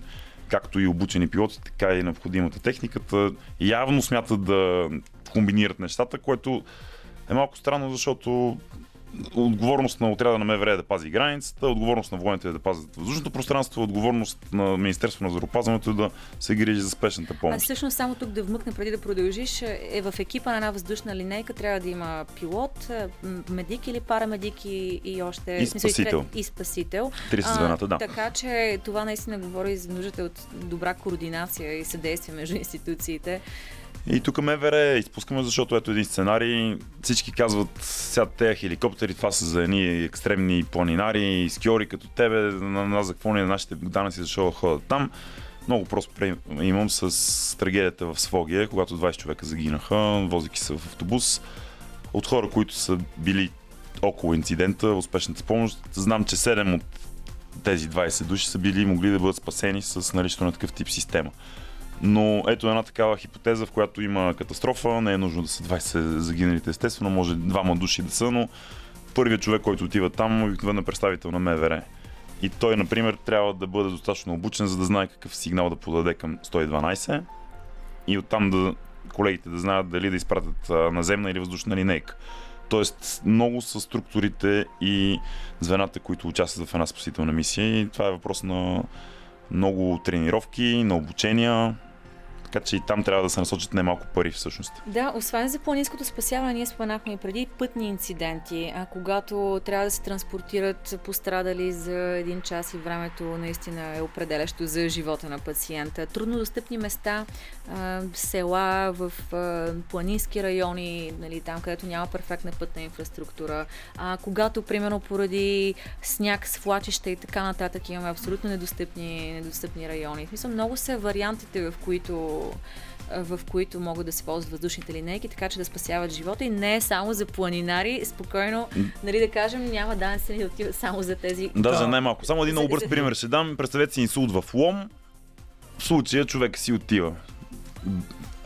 както и обучени пилоти, така и необходимата техниката. Явно смятат да комбинират нещата, което е малко странно, защото отговорност на отряда на МВР е да пази границата, отговорност на военните е да пазят въздушното пространство, отговорност на Министерството на здравеопазването е да се грижи за спешната А помощ. всъщност само тук да вмъкна преди да продължиш, е в екипа на една въздушна линейка трябва да има пилот, медик или парамедик и, и още... И спасител. И спасител. Три са А, звената, да. Така че това наистина говори за нуждата от добра координация и съдействие между институциите. И тук МВР изпускаме, защото ето един сценарий. Всички казват, сега тези хеликоптери, това са за едни екстремни планинари, скиори като тебе, на нас за какво ни е нашите данъци, защо ходят там. Много просто имам с трагедията в Свогия, когато 20 човека загинаха, возики се в автобус. От хора, които са били около инцидента, успешната помощ, знам, че 7 от тези 20 души са били могли да бъдат спасени с наличието на такъв тип система. Но ето една такава хипотеза, в която има катастрофа, не е нужно да са 20 загиналите, естествено, може двама души да са, но първият човек, който отива там, обикновено е представител на МВР. И той, например, трябва да бъде достатъчно обучен, за да знае какъв сигнал да подаде към 112 и оттам да колегите да знаят дали да изпратят наземна или въздушна линейка. Тоест, много са структурите и звената, които участват в една спасителна мисия. И това е въпрос на много тренировки, на обучения, така че и там трябва да се насочат немалко пари всъщност. Да, освен за планинското спасяване, ние споменахме и преди пътни инциденти, а когато трябва да се транспортират пострадали за един час и времето наистина е определящо за живота на пациента. Труднодостъпни места, села в планински райони, нали, там където няма перфектна пътна инфраструктура, а, когато примерно поради сняг, свлачища и така нататък имаме абсолютно недостъпни, недостъпни райони. В смисъл, много са вариантите, в които в които могат да се ползват въздушните линейки, така че да спасяват живота и не е само за планинари. Спокойно, нали да кажем, няма данъци да отиват само за тези. Да, Да. за най-малко. Само един бърз пример ще дам. Представете си инсулт в Лом. В случая човек си отива.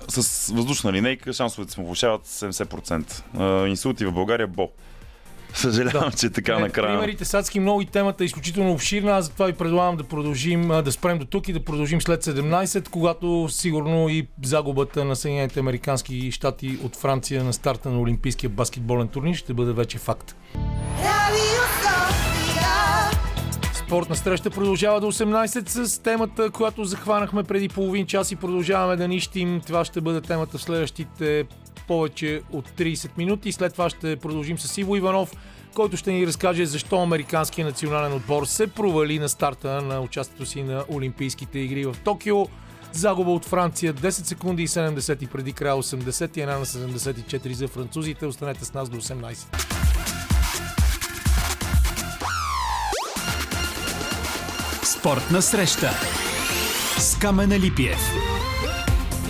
С въздушна линейка шансовете се му влушават 70%. А, Инсулти в България бо. Съжалявам, че е така накрая. Примерите са адски много и темата е изключително обширна. Аз затова ви предлагам да продължим, да спрем до тук и да продължим след 17, когато сигурно и загубата на Съединените Американски щати от Франция на старта на Олимпийския баскетболен турнир ще бъде вече факт. Спортна среща продължава до 18 с темата, която захванахме преди половин час и продължаваме да нищим. Това ще бъде темата в следващите повече от 30 минути. След това ще продължим с Иво Иванов, който ще ни разкаже защо американският национален отбор се провали на старта на участието си на Олимпийските игри в Токио. Загуба от Франция 10 секунди и 70 преди края 80 и една на 74 за французите. Останете с нас до 18. Спортна среща с Камена Липиев.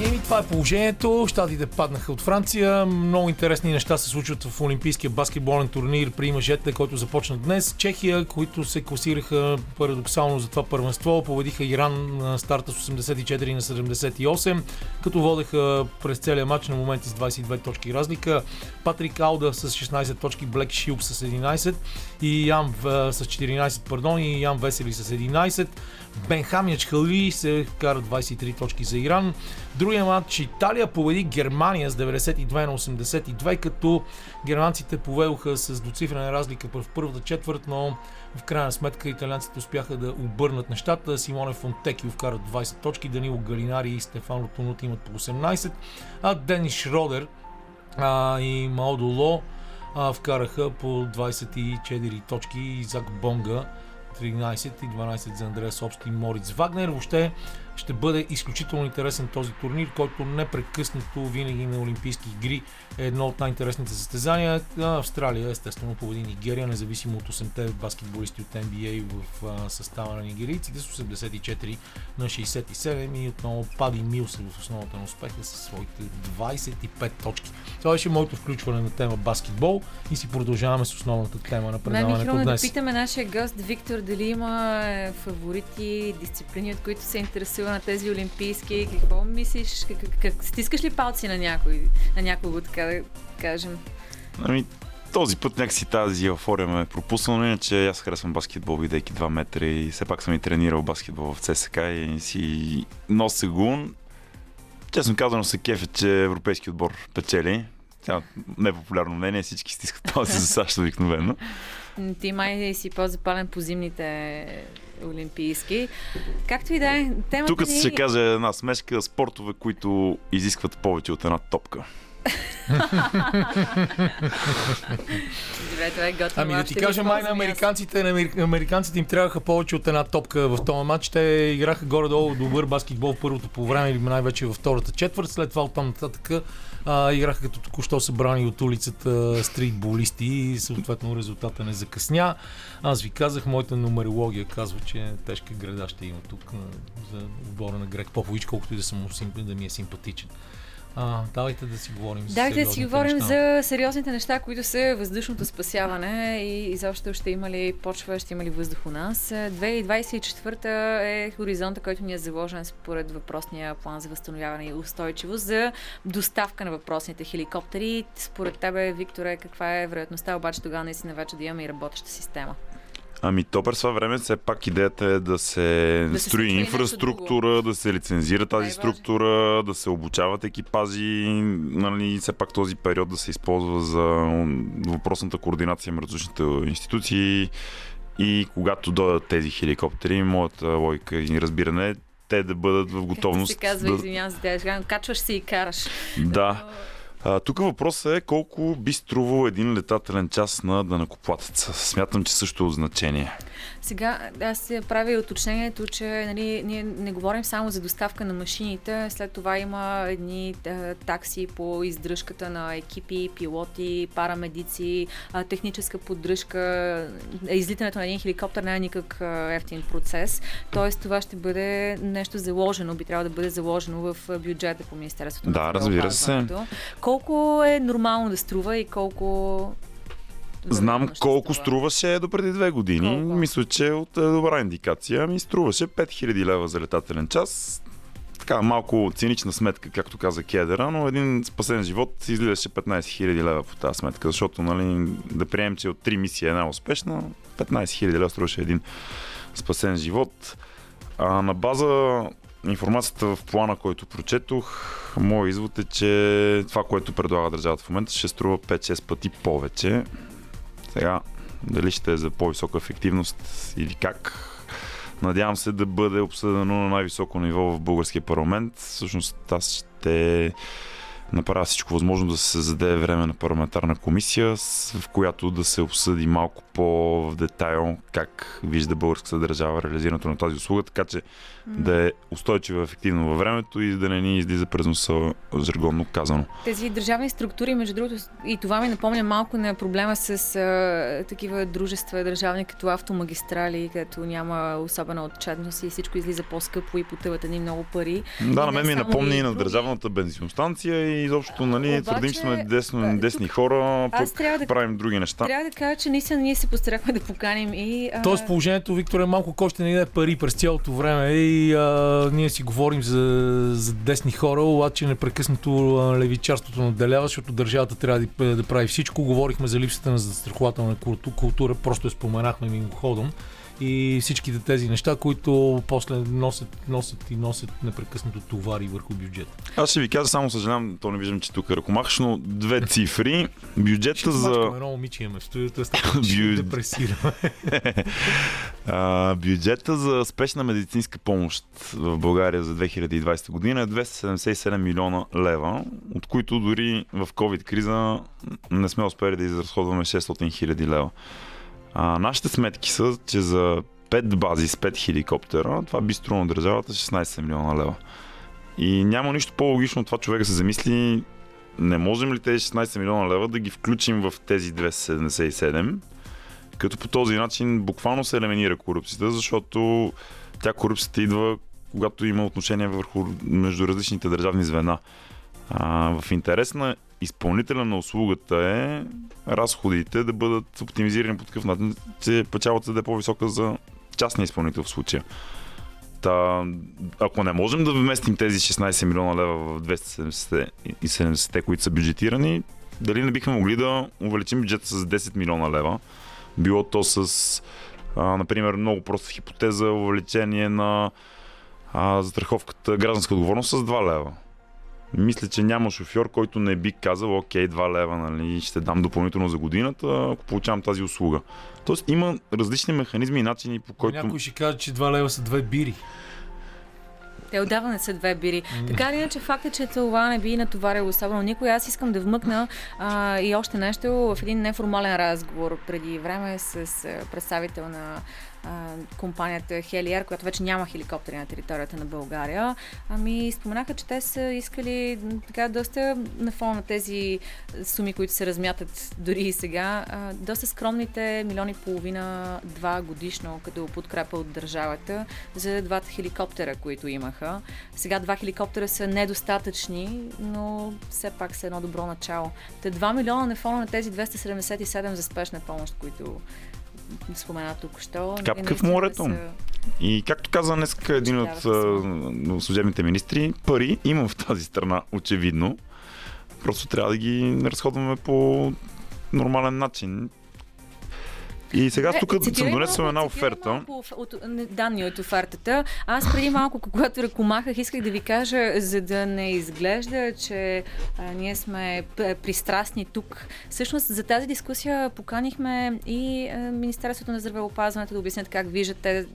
Еми, това е положението. Штатите паднаха от Франция. Много интересни неща се случват в Олимпийския баскетболен турнир при мъжете, който започна днес. Чехия, които се класираха парадоксално за това първенство, победиха Иран на старта с 84 на 78, като водеха през целия матч на моменти с 22 точки разлика. Патрик Ауда с 16 точки, Блек Шилп с 11 и Ян с 14, пардон, и Ян Весели с 11. Бенхамия Чхали се вкара 23 точки за Иран. Другия матч Италия победи Германия с 92 на 82, като германците поведоха с двуцифрена разлика в първата четвърт, но в крайна сметка италианците успяха да обърнат нещата. Симоне Фонтекио вкара 20 точки, Данило Галинари и Стефано Тонут имат по 18, а Денис Шродер а, и Маудо Ло а, вкараха по 24 точки и Зак Бонга 13 и 12 за Андреас Обст и Мориц Вагнер. Въобще Ще бъде изключително интересен този турнир, който непрекъснато винаги на Олимпийски игри е едно от най-интересните състезания. Австралия, естествено, победи Нигерия, независимо от 8-те баскетболисти от NBA в а, състава на нигерийците с 84 на 67 и отново Пади Милс в основата на успеха със своите 25 точки. Това беше моето включване на тема баскетбол и си продължаваме с основната тема на предаването хрумна да днес. питаме нашия гост Виктор дали има е, фаворити, дисциплини, от които се интересува на тези олимпийски. Какво мислиш? Как, как, стискаш ли палци на някой, на някого, така да кажем? Ами, този път някакси тази еуфория ме е пропуснала, иначе аз харесвам баскетбол, бидейки 2 метра и все пак съм и тренирал баскетбол в ЦСК и си нося гун. Честно казано се кефе, че европейски отбор печели. Тя, непопулярно мнение, всички стискат палци за САЩ обикновено. Ти май си по-запален по зимните олимпийски. Както и да е, темата Тук ни... ще кажа една смешка спортове, които изискват повече от една топка. Добре, това е готино. Ами да ти кажа, май на американците, на амери- американците им трябваха повече от една топка в този матч. Те играха горе-долу добър баскетбол в първото по време или най-вече във втората четвърт. След това оттам нататък а, играха като току-що събрани от улицата стритболисти и съответно резултата не закъсня. Аз ви казах, моята нумерология казва, че тежка града ще има тук за отбора на Грег Попович, колкото и да, съм, да ми е симпатичен. А, давайте да си говорим за Давайте да си говорим неща. за сериозните неща, които са въздушното спасяване и изобщо ще има ли почва, ще има ли въздух у нас. 2024 е хоризонта, който ни е заложен според въпросния план за възстановяване и устойчивост за доставка на въпросните хеликоптери. Според тебе, Викторе, каква е вероятността обаче тогава наистина вече да имаме и работеща система? Ами то през това време все пак идеята е да се, Да се строи нещо инфраструктура, да се лицензира тази Най-важно. структура, да се обучават екипажи, нали, все пак този период да се използва за въпросната координация между различните институции и когато дойдат тези хеликоптери, моята логика и разбиране е те да бъдат в готовност. Както се казва, да, извинявам се, тя качваш се и караш. да. Тук въпросът е колко би струвал един летателен час на данакоплатеца. Смятам, че също е от значение. Сега аз се правя уточнението, че нали, ние не говорим само за доставка на машините, след това има едни е, такси по издръжката на екипи, пилоти, парамедици, е, техническа поддръжка. Излитането на един хеликоптер не е никак е, ефтин процес, т.е. това ще бъде нещо заложено, би трябвало да бъде заложено в бюджета по Министерството Да, на разбира се. Колко е нормално да струва и колко Знам вероятно ще колко струваше до преди две години. Колко? Мисля, че е от е, добра индикация. Ми струваше 5000 лева за летателен час. Така малко цинична сметка, както каза Кедера, но един спасен живот излизаше 15 000 лева по тази сметка, защото нали, да приемем, че от три мисии е една успешна, 15 000 лева струваше един спасен живот. А на база информацията в плана, който прочетох, моят извод е, че това, което предлага държавата в момента, ще струва 5-6 пъти повече. Сега, дали ще е за по-висока ефективност или как, надявам се да бъде обсъдено на най-високо ниво в българския парламент. Всъщност аз ще направя всичко възможно да се създаде време на парламентарна комисия, в която да се обсъди малко по-в детайл как вижда българската държава реализирането на тази услуга, така че да е устойчива ефективно във времето и да не ни излиза през носа, жаргонно казано. Тези държавни структури, между другото, и това ми напомня малко на проблема с а, такива дружества държавни, като автомагистрали, където няма особена отчетност и всичко излиза по-скъпо и потъват едни много пари. Да, И на мен ми напомни и на държавната бензиностанция и изобщо, нали, Обаче, твърдим, че сме десно, десни тук- хора, пък трябва да, правим други неща. трябва да кажа, че наистина ние се постарахме да поканим и... А, Тоест положението, Виктор, е малко кой ще ни даде пари през цялото време и а, ние си говорим за, за десни хора, обаче непрекъснато а, левичарството наделява, защото държавата трябва да, да прави всичко. Говорихме за липсата на застрахователна култу- култура, просто я споменахме мимоходом. И всичките тези неща, които после носят, носят и носят непрекъснато товари върху бюджета. Аз ще ви кажа, само съжалявам, то не виждам, че тук е ръкомахаш, но две цифри. Бюджета Ще за... едно момиче имаме в студиото, Бю- депресираме. А, бюджета за спешна медицинска помощ в България за 2020 година е 277 милиона лева, от които дори в COVID-криза не сме успели да изразходваме 600 хиляди лева. А, нашите сметки са, че за 5 бази с 5 хеликоптера, това би струвало държавата 16 милиона лева. И няма нищо по-логично от това човека се замисли, не можем ли тези 16 милиона лева да ги включим в тези 277, като по този начин буквално се елиминира корупцията, защото тя корупцията идва когато има отношение върху между различните държавни звена. А, в интерес на изпълнителя на услугата е разходите да бъдат оптимизирани по такъв начин, че печалата да е по-висока за частния изпълнител в случая. Та, ако не можем да вместим тези 16 милиона лева в 270, които са бюджетирани, дали не бихме могли да увеличим бюджета с 10 милиона лева? Било то с, а, например, много проста хипотеза, увеличение на а, застраховката гражданска отговорност с 2 лева. Мисля, че няма шофьор, който не би казал, окей, 2 лева, нали, ще дам допълнително за годината, ако получавам тази услуга. Тоест има различни механизми и начини, по който... Някой ще каже, че 2 лева са две бири. Те отдавна не са две бири. Така или иначе, факт е, че това не би натоварило особено никой. Аз искам да вмъкна а, и още нещо в един неформален разговор преди време с представител на компанията Helier, която вече няма хеликоптери на територията на България. Ами споменаха, че те са искали така доста на фона на тези суми, които се размятат дори и сега, доста скромните милиони и половина, два годишно като подкрепа от държавата за двата хеликоптера, които имаха. Сега два хеликоптера са недостатъчни, но все пак са едно добро начало. Те 2 милиона на фона на тези 277 за спешна помощ, които спомена тук що. Капка в морето. И както каза днес един от служебните министри, пари има в тази страна, очевидно. Просто трябва да ги разходваме по нормален начин. И сега Е, тук съм донесъл една оферта. от, данни от офертата. Аз преди малко, когато ръкомахах, исках да ви кажа, за да не изглежда, че а, ние сме пристрастни тук. Всъщност за тази дискусия поканихме и а, Министерството на здравеопазването да обяснят как виждат те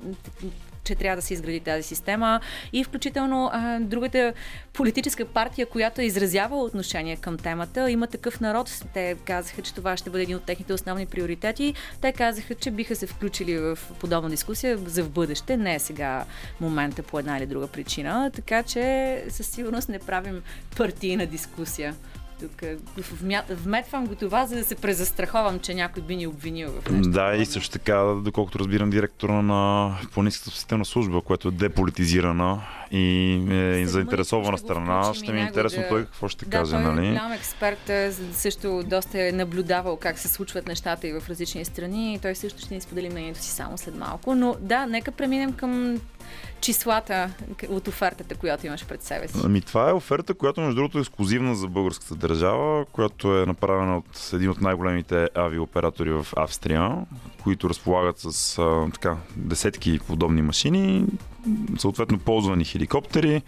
че трябва да се изгради тази система и включително а, другата политическа партия, която е изразява отношение към темата. Има такъв народ. Те казаха, че това ще бъде един от техните основни приоритети. Те казаха, че биха се включили в подобна дискусия за в бъдеще. Не е сега момента по една или друга причина. Така че със сигурност не правим партийна дискусия. Тук е, вметвам го това, за да се презастраховам, че някой би ни обвинил в нещо. Да, и също така, доколкото разбирам, директора на планинската спасителна служба, която е деполитизирана и е заинтересована страна, ще ми е интересно да- той какво ще Да, каже, той е нали? голям експерт, а, също доста е наблюдавал как се случват нещата и в различни страни. Той също ще ни сподели мнението си само след малко. Но да, нека преминем към числата от офертата, която имаш пред себе си. Ами това е оферта, която между другото е ексклюзивна за българската държава, която е направена от един от най-големите авиооператори в Австрия, които разполагат с а, така, десетки подобни машини, съответно ползвани хеликоптери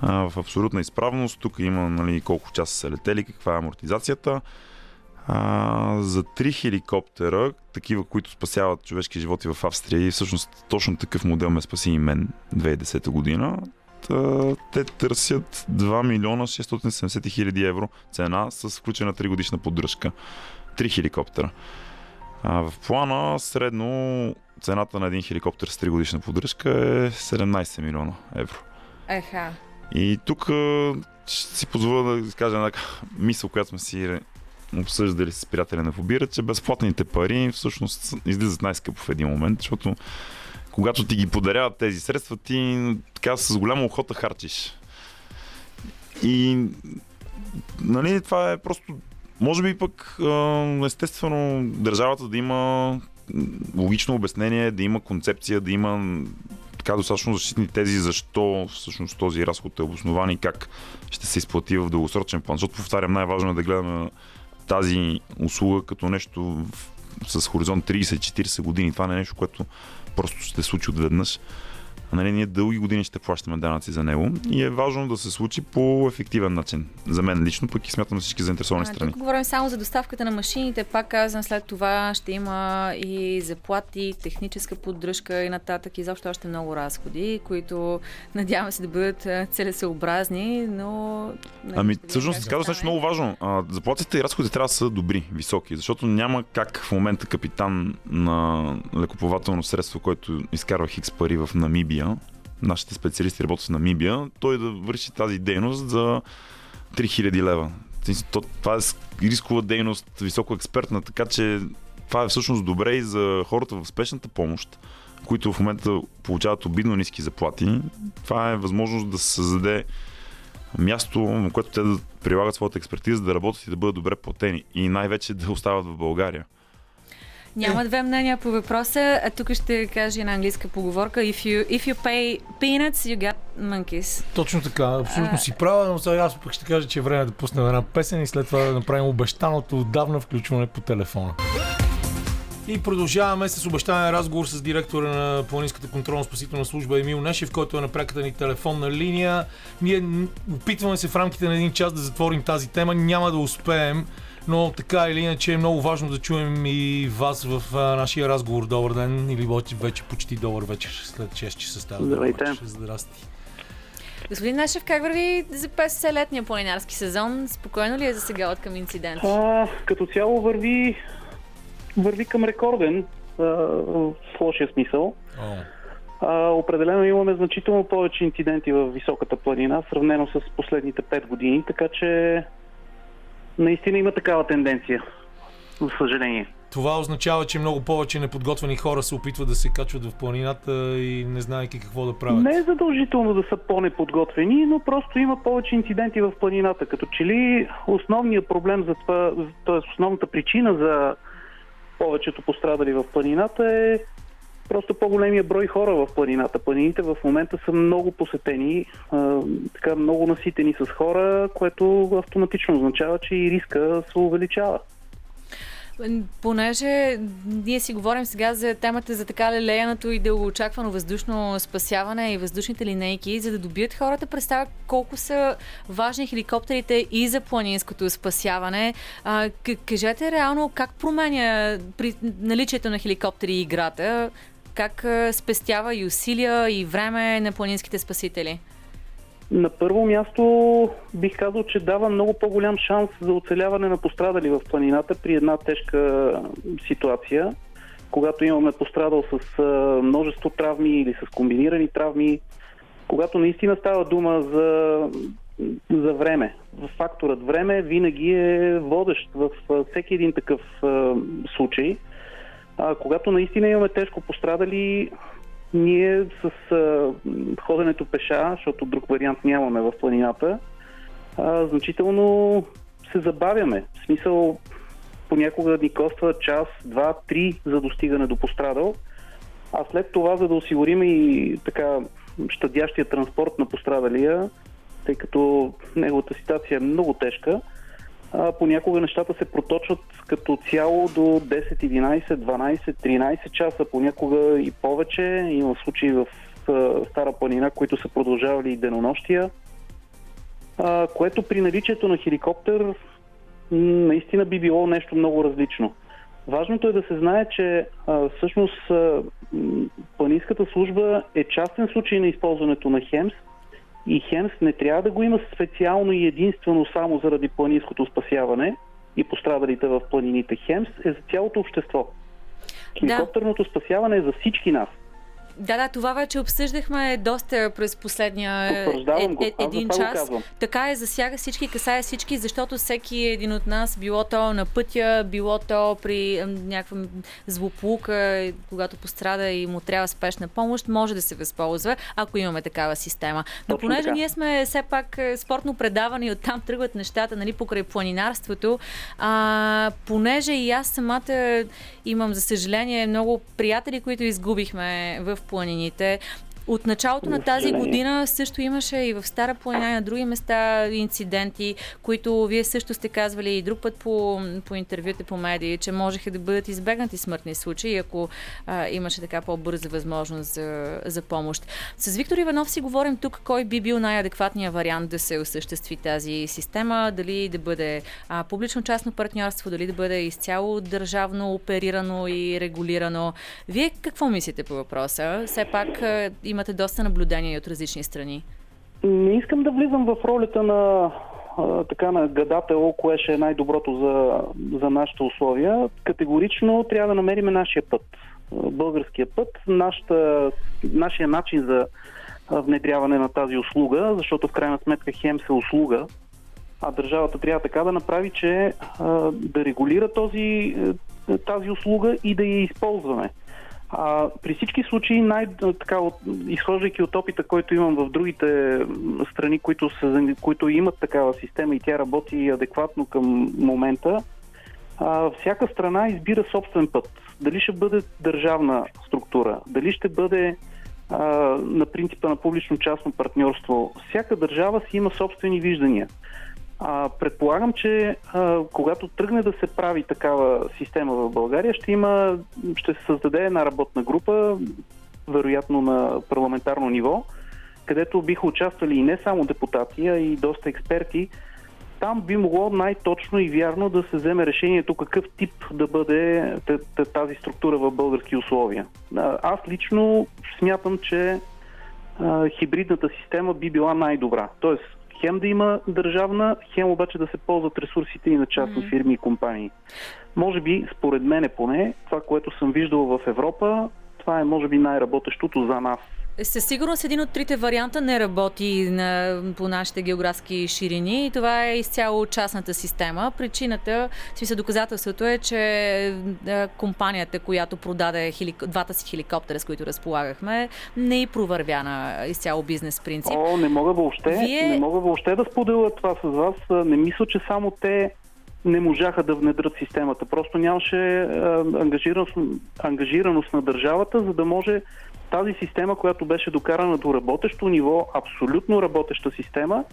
а, в абсолютна изправност. Тук има нали, колко часа са летели, каква е амортизацията. А, за три хеликоптера, такива, които спасяват човешки животи в Австрия и всъщност точно такъв модел ме спаси и мен 2010 година. Та, те търсят 2 милиона 670 хиляди евро цена с включена 3 годишна поддръжка. Три хеликоптера. А в плана средно цената на един хеликоптер с 3 годишна поддръжка е 17 милиона евро. Еха. И тук ще си позволя да изкажа една мисъл, която сме си обсъждали с приятели на Фобира, че безплатните пари всъщност излизат най-скъпо в един момент, защото когато ти ги подаряват тези средства, ти така с голяма охота харчиш. И нали, това е просто може би пък естествено държавата да има логично обяснение, да има концепция, да има така достатъчно защитни тези защо всъщност този разход е обоснован и как ще се изплати в дългосрочен план. Защото, повтарям, най-важно е да гледаме тази услуга като нещо с хоризонт 30-40 години. Това не е нещо, което просто ще се случи отведнъж. Нали, ние дълги години ще плащаме данъци за него и е важно да се случи по ефективен начин. За мен лично, пък и смятам всички заинтересовани А, страни. тук говорим само за доставката на машините. Пак казвам, след това ще има и заплати, техническа поддръжка и нататък. И защо още много разходи, които надявам се да бъдат целесъобразни, но... нали, Ами, всъщност, казваш нещо много важно. А, заплатите и разходите трябва да са добри, високи, защото няма как в момента капитан на лекоплавателно средство, който изкарва хикс пари в Намибия, нашите специалисти работят в Намибия, той да върши тази дейност за 3000 лева. Това е рискова дейност, високо експертна, така че това е всъщност добре и за хората в спешната помощ, които в момента получават обидно ниски заплати. Това е възможност да се създаде място, на което те да прилагат своята експертиза, да работят и да бъдат добре платени. И най-вече да остават в България. Няма две мнения по въпроса. А тук ще кажа една английска поговорка. If you, if you pay peanuts, you get monkeys. Точно така, абсолютно си права, но сега аз пък ще кажа, че е време да пуснем една песен и след това да направим обещаното отдавна включване по телефона. И продължаваме с обещания разговор с директора на Планинската контролно-спасителна служба Емил Нешев, който е на пряката ни телефонна линия. Ние опитваме се в рамките на един час да затворим тази тема. Няма да успеем, но така или иначе е много важно да чуем и вас в а, нашия разговор. Добър ден или вече, почти добър вечер след 6 часа става. Здравейте. Здрасти. Господин Нешев, как върви за ПСС-летния планинарски сезон? Спокойно ли е за сега от към инцидент? А, като цяло върви, върви към рекорден, а, в лошия смисъл. О. А, определено имаме значително повече инциденти в високата планина, сравнено с последните 5 години, така че наистина има такава тенденция, за съжаление. Това означава, че много повече неподготвени хора се опитват да се качват в планината и не знаеки какво да правят. Не е задължително да са по-неподготвени, но просто има повече инциденти в планината. Като че ли основният проблем за това, т.е. основната причина за повечето пострадали в планината е просто по-големия брой хора в планината. Планините в момента са много посетени, а, така много наситени с хора, което автоматично означава, че и риска се увеличава. Понеже ние си говорим сега за темата за така лелеяното и дългоочаквано въздушно спасяване и въздушните линейки, за да добият хората представа колко са важни хеликоптерите и за планинското спасяване. А, кажете реално как променя при наличието на хеликоптери и играта, как спестява и усилия и време на планинските спасители? На първо място бих казал, че дава много по-голям шанс за оцеляване на пострадали в планината при една тежка ситуация. Когато имаме пострадал с множество травми или с комбинирани травми, когато наистина става дума за, за време. Факторът време винаги е водещ в всеки един такъв случай. А, когато наистина имаме тежко пострадали, ние с а, ходенето пеша, защото друг вариант нямаме в планината, а, значително се забавяме. В смисъл, понякога ни коства час, два, три за достигане до пострадал, а след това, за да осигурим и така щадящия транспорт на пострадалия, тъй като неговата ситуация е много тежка, а, понякога нещата се проточват като цяло до 10, 11, 12, 13 часа, понякога и повече. Има случаи в а, Стара планина, които са продължавали и денонощия, а, което при наличието на хеликоптер наистина би било нещо много различно. Важното е да се знае, че а, всъщност а, планинската служба е частен случай на използването на ХЕМС и ХЕМС не трябва да го има специално и единствено само заради планинското спасяване и пострадалите в планините. ХЕМС е за цялото общество. Хеликоптерното спасяване е за всички нас. Да, да, това вече обсъждахме доста през последния е, е, Аз един час. Така е, засяга всички, касае всички, защото всеки един от нас, било то на пътя, било то при някаква злополука, когато пострада и му трябва спешна помощ, може да се възползва, ако имаме такава система. Но Точно понеже така. ние сме все пак е, спортно предаване и оттам тръгват нещата, нали, покрай планинарството, а, понеже и аз самата имам, за съжаление, много приятели, които изгубихме в планините. От началото на тази година също имаше и в Стара планина и на други места инциденти, които вие също сте казвали и друг път по, по интервюта по медии, че можеха да бъдат избегнати смъртни случаи, ако а, имаше така по-бърза възможност за, за помощ. С Виктор Иванов си говорим тук кой би бил най-адекватният вариант да се осъществи тази система, дали да бъде а, публично-частно партньорство, дали да бъде изцяло държавно оперирано и регулирано. Вие какво мислите по въпроса? Все пак имате доста наблюдения и от различни страни. Не искам да влизам в ролята на така на гадател, кое ще е най-доброто за, за нашите условия. Категорично трябва да намерим нашия път. Българския път, нашата, нашия начин за внедряване на тази услуга, защото в крайна сметка хем се услуга, а държавата трябва така да направи, че да регулира този, тази услуга и да я използваме. А, при всички случаи, най- така, от, изхождайки от опита, който имам в другите страни, които, са, които имат такава система и тя работи адекватно към момента, а, всяка страна избира собствен път. Дали ще бъде държавна структура, дали ще бъде а, на принципа на публично-частно партньорство. Всяка държава си има собствени виждания. А, предполагам, че а, когато тръгне да се прави такава система в България, ще има, ще се създаде една работна група, вероятно на парламентарно ниво, където биха участвали и не само депутати, а и доста експерти. Там би могло най-точно и вярно да се вземе решението какъв тип да бъде тази структура в български условия. Аз лично смятам, че хибридната система би била най-добра. Тоест, хем да има държавна, хем обаче да се ползват ресурсите и на частни фирми и компании. Може би, според мене поне, това, което съм виждал в Европа, това е може би най-работещото за нас. Със сигурност един от трите варианта не работи на, по нашите географски ширини и това е изцяло частната система. Причината, смисъл доказателството е, че компанията, която продаде хелик... двата си хеликоптера, с които разполагахме, не и провървя на изцяло бизнес принцип. О, не мога въобще, Вие- не мога въобще да споделя това с вас. Не мисля, че само те не можаха да внедрят системата. Просто нямаше а, ангажираност, ангажираност на държавата, за да може тази система, която беше докарана до работещо ниво, абсолютно работеща система,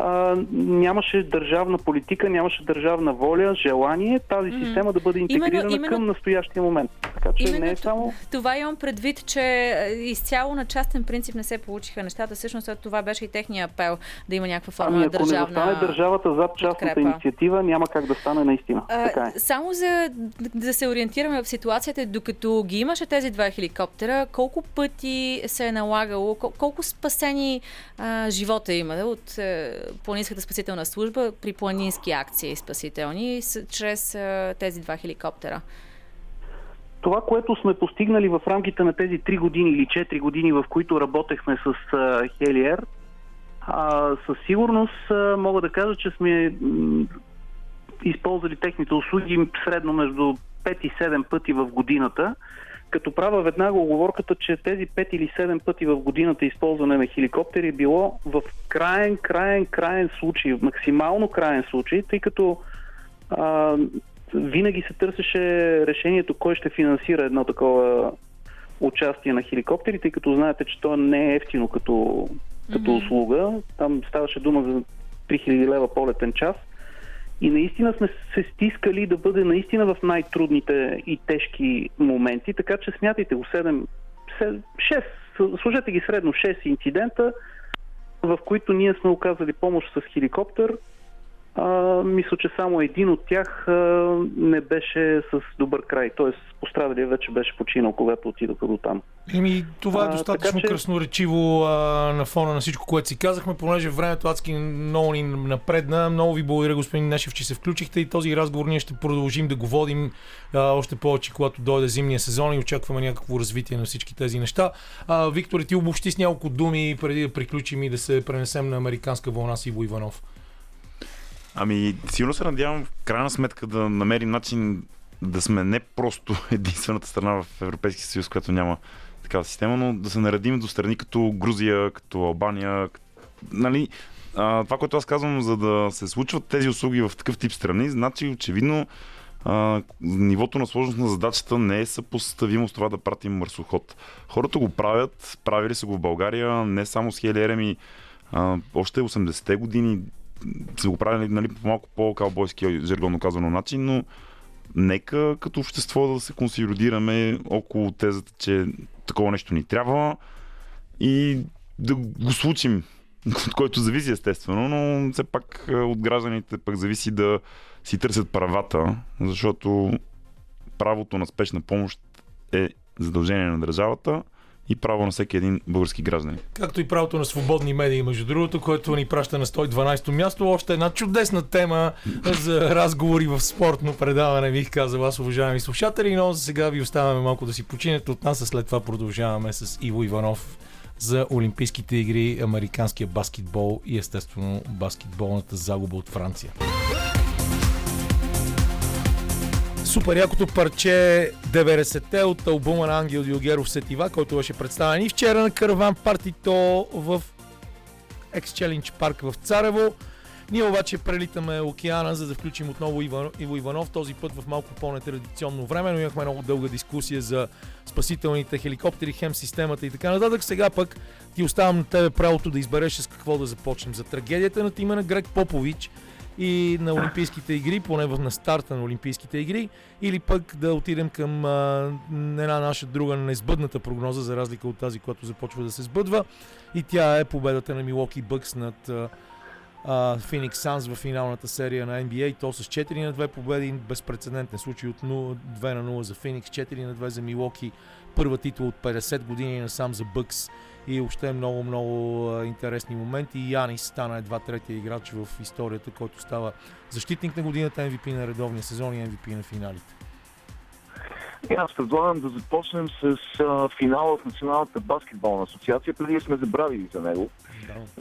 а, нямаше държавна политика, нямаше държавна воля, желание тази система да бъде интегрирана именно- към настоящия момент. Така че не е само... това имам предвид, че е, изцяло на частен принцип не се получиха нещата. Всъщност това беше и техния апел да има някаква форма Ами на ако не държавна застане държавата зад частната подкрепа. инициатива, няма как да стане наистина. А, така е. Само за да- да се ориентираме в ситуацията, докато ги имаше тези два хеликоптера, колко пъти се е налагало, кол- колко спасени а, живота има от а, планинската спасителна служба при планински акции спасителни чрез тези два хеликоптера? Това, което сме постигнали в рамките на тези 3 години или 4 години, в които работехме с Хелиер, а, със сигурност а, мога да кажа, че сме м, използвали техните услуги средно между 5 и 7 пъти в годината, като правя веднага оговорката, че тези 5 или 7 пъти в годината използване на хеликоптери е било в краен, краен, краен случай, максимално краен случай, тъй като а, винаги се търсеше решението кой ще финансира едно такова участие на хеликоптери, тъй като знаете, че то не е ефтино като, като услуга. Там ставаше дума за 3000 лева полетен час. И наистина сме се стискали да бъде наистина в най-трудните и тежки моменти, така че смятайте го 7, 6, служете ги средно 6 инцидента, в които ние сме оказали помощ с хеликоптер. А, мисля, че само един от тях а, не беше с добър край, т.е. пострадалия вече беше починал, когато отидоха до там. Еми, това е А, достатъчно така че- красноречиво а, на фона на всичко, което си казахме, понеже времето адски много ни напредна. Много ви благодаря, господин Нешев, че се включихте и този разговор ние ще продължим да го водим а, още повече, когато дойде зимния сезон и очакваме някакво развитие на всички тези неща. А, Виктор, ти обобщи с няколко думи преди да приключим и да се пренесем на американска вълна с Иво Иванов. Ами, силно се надявам в крайна сметка да намерим начин да сме не просто единствената страна в Европейския съюз, която няма такава система, но да се наредим до страни като Грузия, като Албания. Нали, а, това, което аз казвам, за да се случват тези услуги в такъв тип страни, значи очевидно а, нивото на сложност на задачата не е съпоставимо с това да пратим марсоход. Хората го правят, правили са го в България, не само с Хели Ереми, а, още 80-те години са го правили нали, по малко по-калбойски, жаргонно казано начин, но нека като общество да се консолидираме около тезата, че такова нещо ни трябва и да го случим, от който зависи естествено, но все пак а, от гражданите пък зависи да си търсят правата, защото правото на спешна помощ е задължение на държавата и право на всеки един български гражданин. Както и правото на свободни медии, между другото, което ни праща на 112-то място. Още една чудесна тема за разговори в спортно предаване, бих казал аз, уважаеми слушатели, но за сега ви оставяме малко да си починете от нас, а след това продължаваме с Иво Иванов за Олимпийските игри, американския баскетбол и естествено баскетболната загуба от Франция. Супер якото парче 90-те от албума на Ангел Дилгеров Сетива, който беше представен и вчера на Караван партито в Exchange парк в Царево. Ние обаче прелитаме океана, за да включим отново Иво, Иво Иванов, този път в малко по-нетрадиционно време, но имахме много дълга дискусия за спасителните хеликоптери, хем системата и така нататък. Сега пък ти оставам на тебе правото да избереш с какво да започнем. За трагедията на тима на Грег Попович и на Олимпийските игри, поне в на старта на Олимпийските игри, или пък да отидем към а, една наша друга несбъдната прогноза, за разлика от тази, която започва да се сбъдва. И тя е победата на Милоки Бъкс над Phoenix Suns в финалната серия на NBA. То с 4 на 2 победи, безпредседентен случай от 0, 2 на 0 за Phoenix, 4 на 2 за Милоки, първа титла от 50 години насам за Бъкс и още много, много интересни моменти. Янис стана едва третия играч в историята, който става защитник на годината, MVP на редовния сезон и MVP на финалите. И аз предлагам да започнем с а, финала в Националната баскетболна асоциация, преди да сме забравили за него,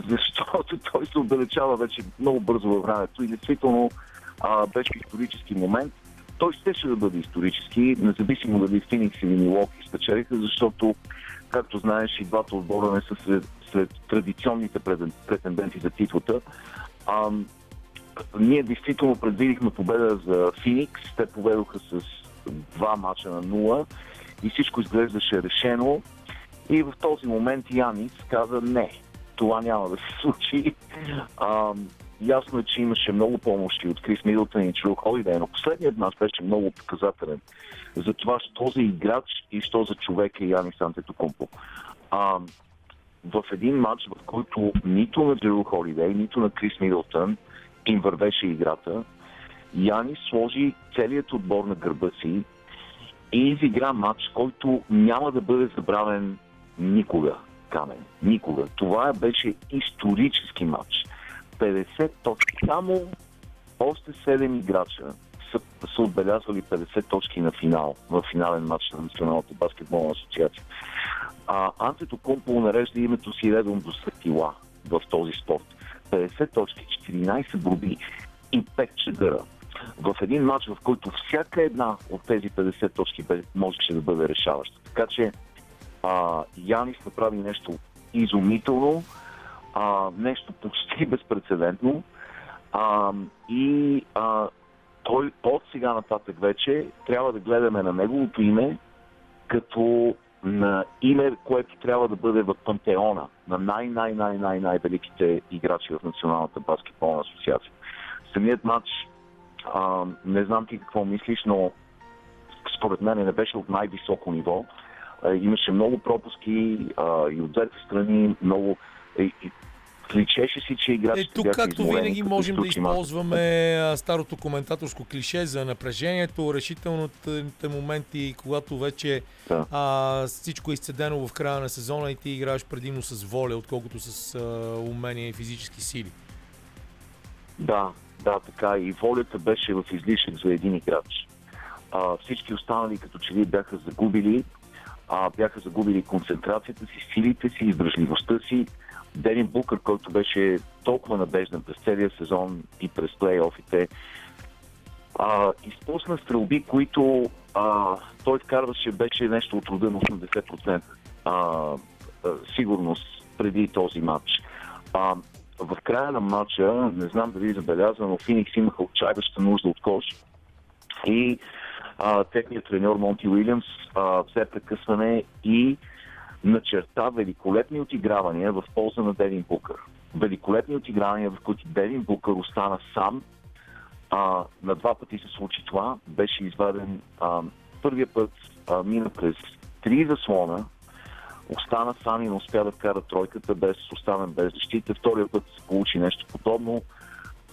защото той се отдалечава вече много бързо във времето и действително а, беше исторически момент. Той щеше да бъде исторически, независимо дали Феникс или Милоки спечелиха, защото, както знаеш, и двата отбора не са сред, сред традиционните претен- претенденти за титлата. А, ние действително предвидихме победа за Феникс. Те поведоха с два мача на нула и всичко изглеждаше решено. И в този момент Янис каза не, това няма да се случи. А, ясно е, че имаше много помощи от Крис Мидълтън и Чру Холидей, но последният мач беше много показателен за това, що за играч и що за човек е Янис Антетокумпо. А, в един матч, в който нито на Джеру Холидей, нито на Крис Мидълтън им вървеше играта, Янис сложи целият отбор на гърба си и изигра матч, който няма да бъде забравен никога, Камен. Никога. Това беше исторически матч. 50 точки. Само още 7 играча са, са отбелязвали 50 точки на финал, в финален матч на Националната баскетболна асоциация. А Антето Компо нарежда името си редом до светила в този спорт. 50 точки, 14 борби и 5 чедъра. В един матч, в който всяка една от тези 50 точки можеше да бъде решаваща. Така че а, Янис направи нещо изумително, а, нещо почти безпредседентно а, и а, той от сега нататък вече трябва да гледаме на неговото име като на име, което трябва да бъде в пантеона на най-най-най-най-най-великите играчи в Националната баскетболна асоциация. Самият матч, а, не знам ти какво мислиш, но според мен не беше от най-високо ниво. А, имаше много пропуски а, и от двете страни, много... И, и, личеше си, че Е, играчите тук, бяха както винаги, като можем да използваме а, старото коментаторско клише за напрежението, решителните моменти, когато вече Да. а, всичко е изцедено в края на сезона и ти играеш предимно с воля, отколкото с а, умения и физически сили. Да, да, така. И волята беше в излишък за един играч. А, всички останали като че ли бяха загубили, а, бяха загубили концентрацията си, силите си, издръжливостта си. Денин Букър, който беше толкова надежден през целия сезон и през плейофите, а, изпусна стрелби, които а, той вкарваше, беше нещо от рода на 80% а, а, сигурност преди този матч. А, в края на матча, не знам дали е забелязано, Феникс имаха отчаяваща нужда от кош И а, техният треньор Монти Уилямс а, взе прекъсване и начерта великолепни отигравания в полза на Девин Букър. Великолепни отигравания, в които Девин Букър остана сам. А, на два пъти се случи това. Беше изваден а, първия път а, мина през три заслона, остана сам и не успя да вкара тройката, без останен без защита. Втория път се получи нещо подобно.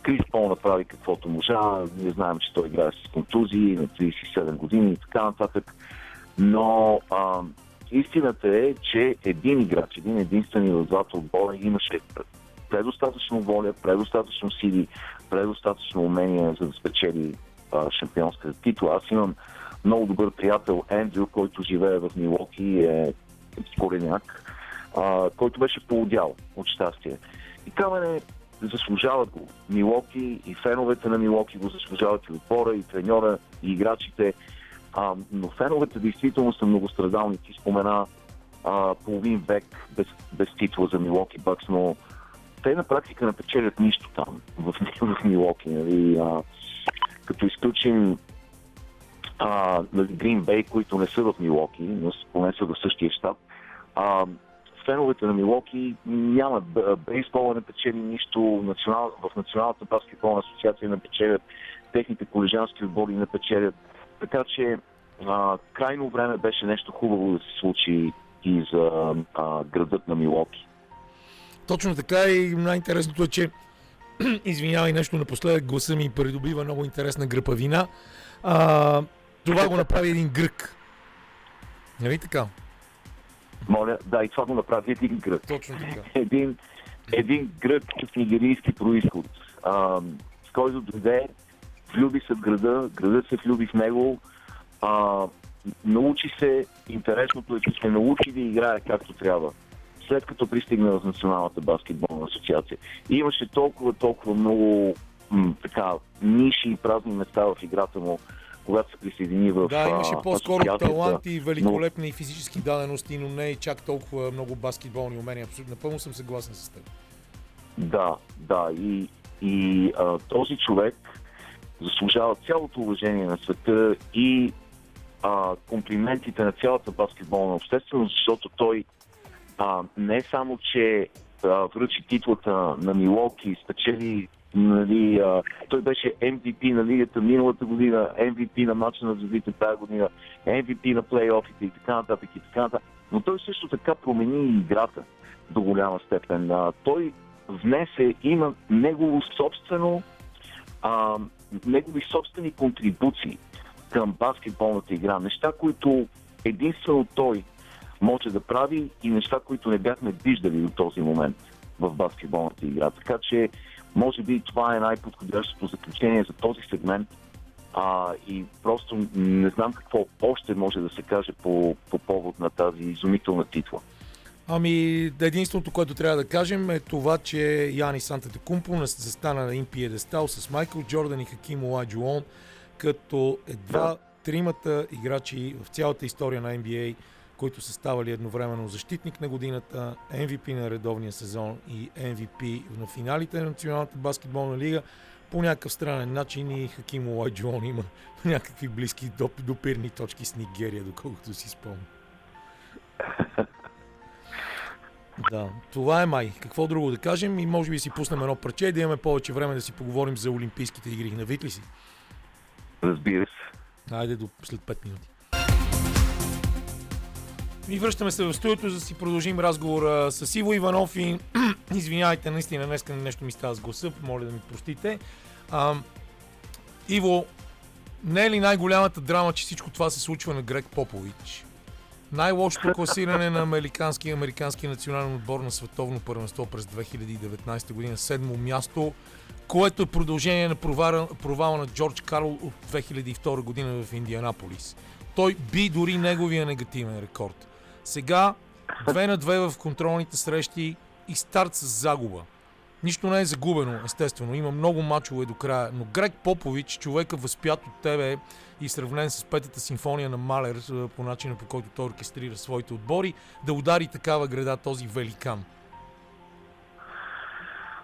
Крис Пол направи каквото можа. Ние знаем, че той играе с контузии на 37 години и така нататък. Но а, истината е, че един играч, един единствен в двата отбора имаше предостатъчно воля, предостатъчно сили, предостатъчно умения, за да спечели а, шампионска титла. Аз имам много добър приятел Ендрю, който живее в Милоки е кореняк, а, който беше поудял от щастие. И Камене заслужават го. Милоки и феновете на Милоки го заслужават и отбора, и треньора, и играчите. А, но феновете действително са многострадални. Ти спомена а, половин век без, без титла за Милоки Бъкс, но те на практика не печелят нищо там, в, в Милоки. Нали? А, като изключим а, нали, Green Bay, които не са в Милоки, но поне са в същия щат, а, феновете на Милоки нямат. Бейсбола не печели нищо, национал, в Националната баскетболна асоциация не печелят, техните колежански отбори не печелят. Така че а, крайно време беше нещо хубаво да се случи и за а, градът на Милоки. Точно така и най-интересното е, че извинявай нещо напоследък, гласа ми придобива много интересна гръпавина. А, това го направи един грък. Нали така? Моля, да, и това го направи един грък. Точно така. един, един грък с нигерийски происход, а, който дойде, влюби се в града, градът се влюби в него, а, научи се, интересното е, че се научи да играе както трябва след като пристигна в Националната баскетболна асоциация. И имаше толкова, толкова много м, така, ниши и празни места в играта му, когато се присъедини в Да, имаше по-скоро таланти, великолепни физически дадености, но не и чак толкова много баскетболни умения. Абсолютно, напълно съм съгласен с теб. Да, да. И, и а, този човек заслужава цялото уважение на света и а, комплиментите на цялата баскетболна общественост, защото той а, не само, че а, връчи титлата на Милоки, спечели Нали, а, той беше MVP на лигата миналата година, MVP на матча на звездите тази година, MVP на плейофите и така нататък и така нататък. Но той също така промени и играта до голяма степен. А, той внесе, има негово собствено, а, негови собствени контрибуции към баскетболната игра. Неща, които единствено той може да прави и неща, които не бяхме виждали до този момент в баскетболната игра. Така че, може би това е най-подходящото заключение за този сегмент. А, и просто не знам какво още може да се каже по, по повод на тази изумителна титла. Ами, единственото, което трябва да кажем е това, че Яни Сантата Кумпо застана на един пиедестал с Майкъл Джордан и Хаким Олайджуон, като едва тримата играчи в цялата история на NBA, които са ставали едновременно защитник на годината, MVP на редовния сезон и MVP на финалите на Националната баскетболна лига. По някакъв странен начин и Хаким Олайджуон има някакви близки доп- допирни точки с Нигерия, доколкото си спомням. Да, това е май. Какво друго да кажем и може би си пуснем едно парче и да имаме повече време да си поговорим за Олимпийските игри. Навит ли си? Разбира се. Айде до след 5 минути. И връщаме се в студиото, за да си продължим разговора с Иво Иванов и извинявайте, наистина днес нещо ми става с гласа, моля да ми простите. А, Иво, не е ли най-голямата драма, че всичко това се случва на Грег Попович? Най-лошото класиране на американски, американски национален отбор на световно първенство през 2019 година, седмо място, което е продължение на провала на Джордж Карл от 2002 година в Индианаполис. Той би дори неговия негативен рекорд. Сега 2 на 2 в контролните срещи и старт с загуба. Нищо не е загубено, естествено. Има много мачове до края. Но Грег Попович, човека възпят от тебе и сравнен с петата симфония на Малер, по начина по който той оркестрира своите отбори, да удари такава града този великан.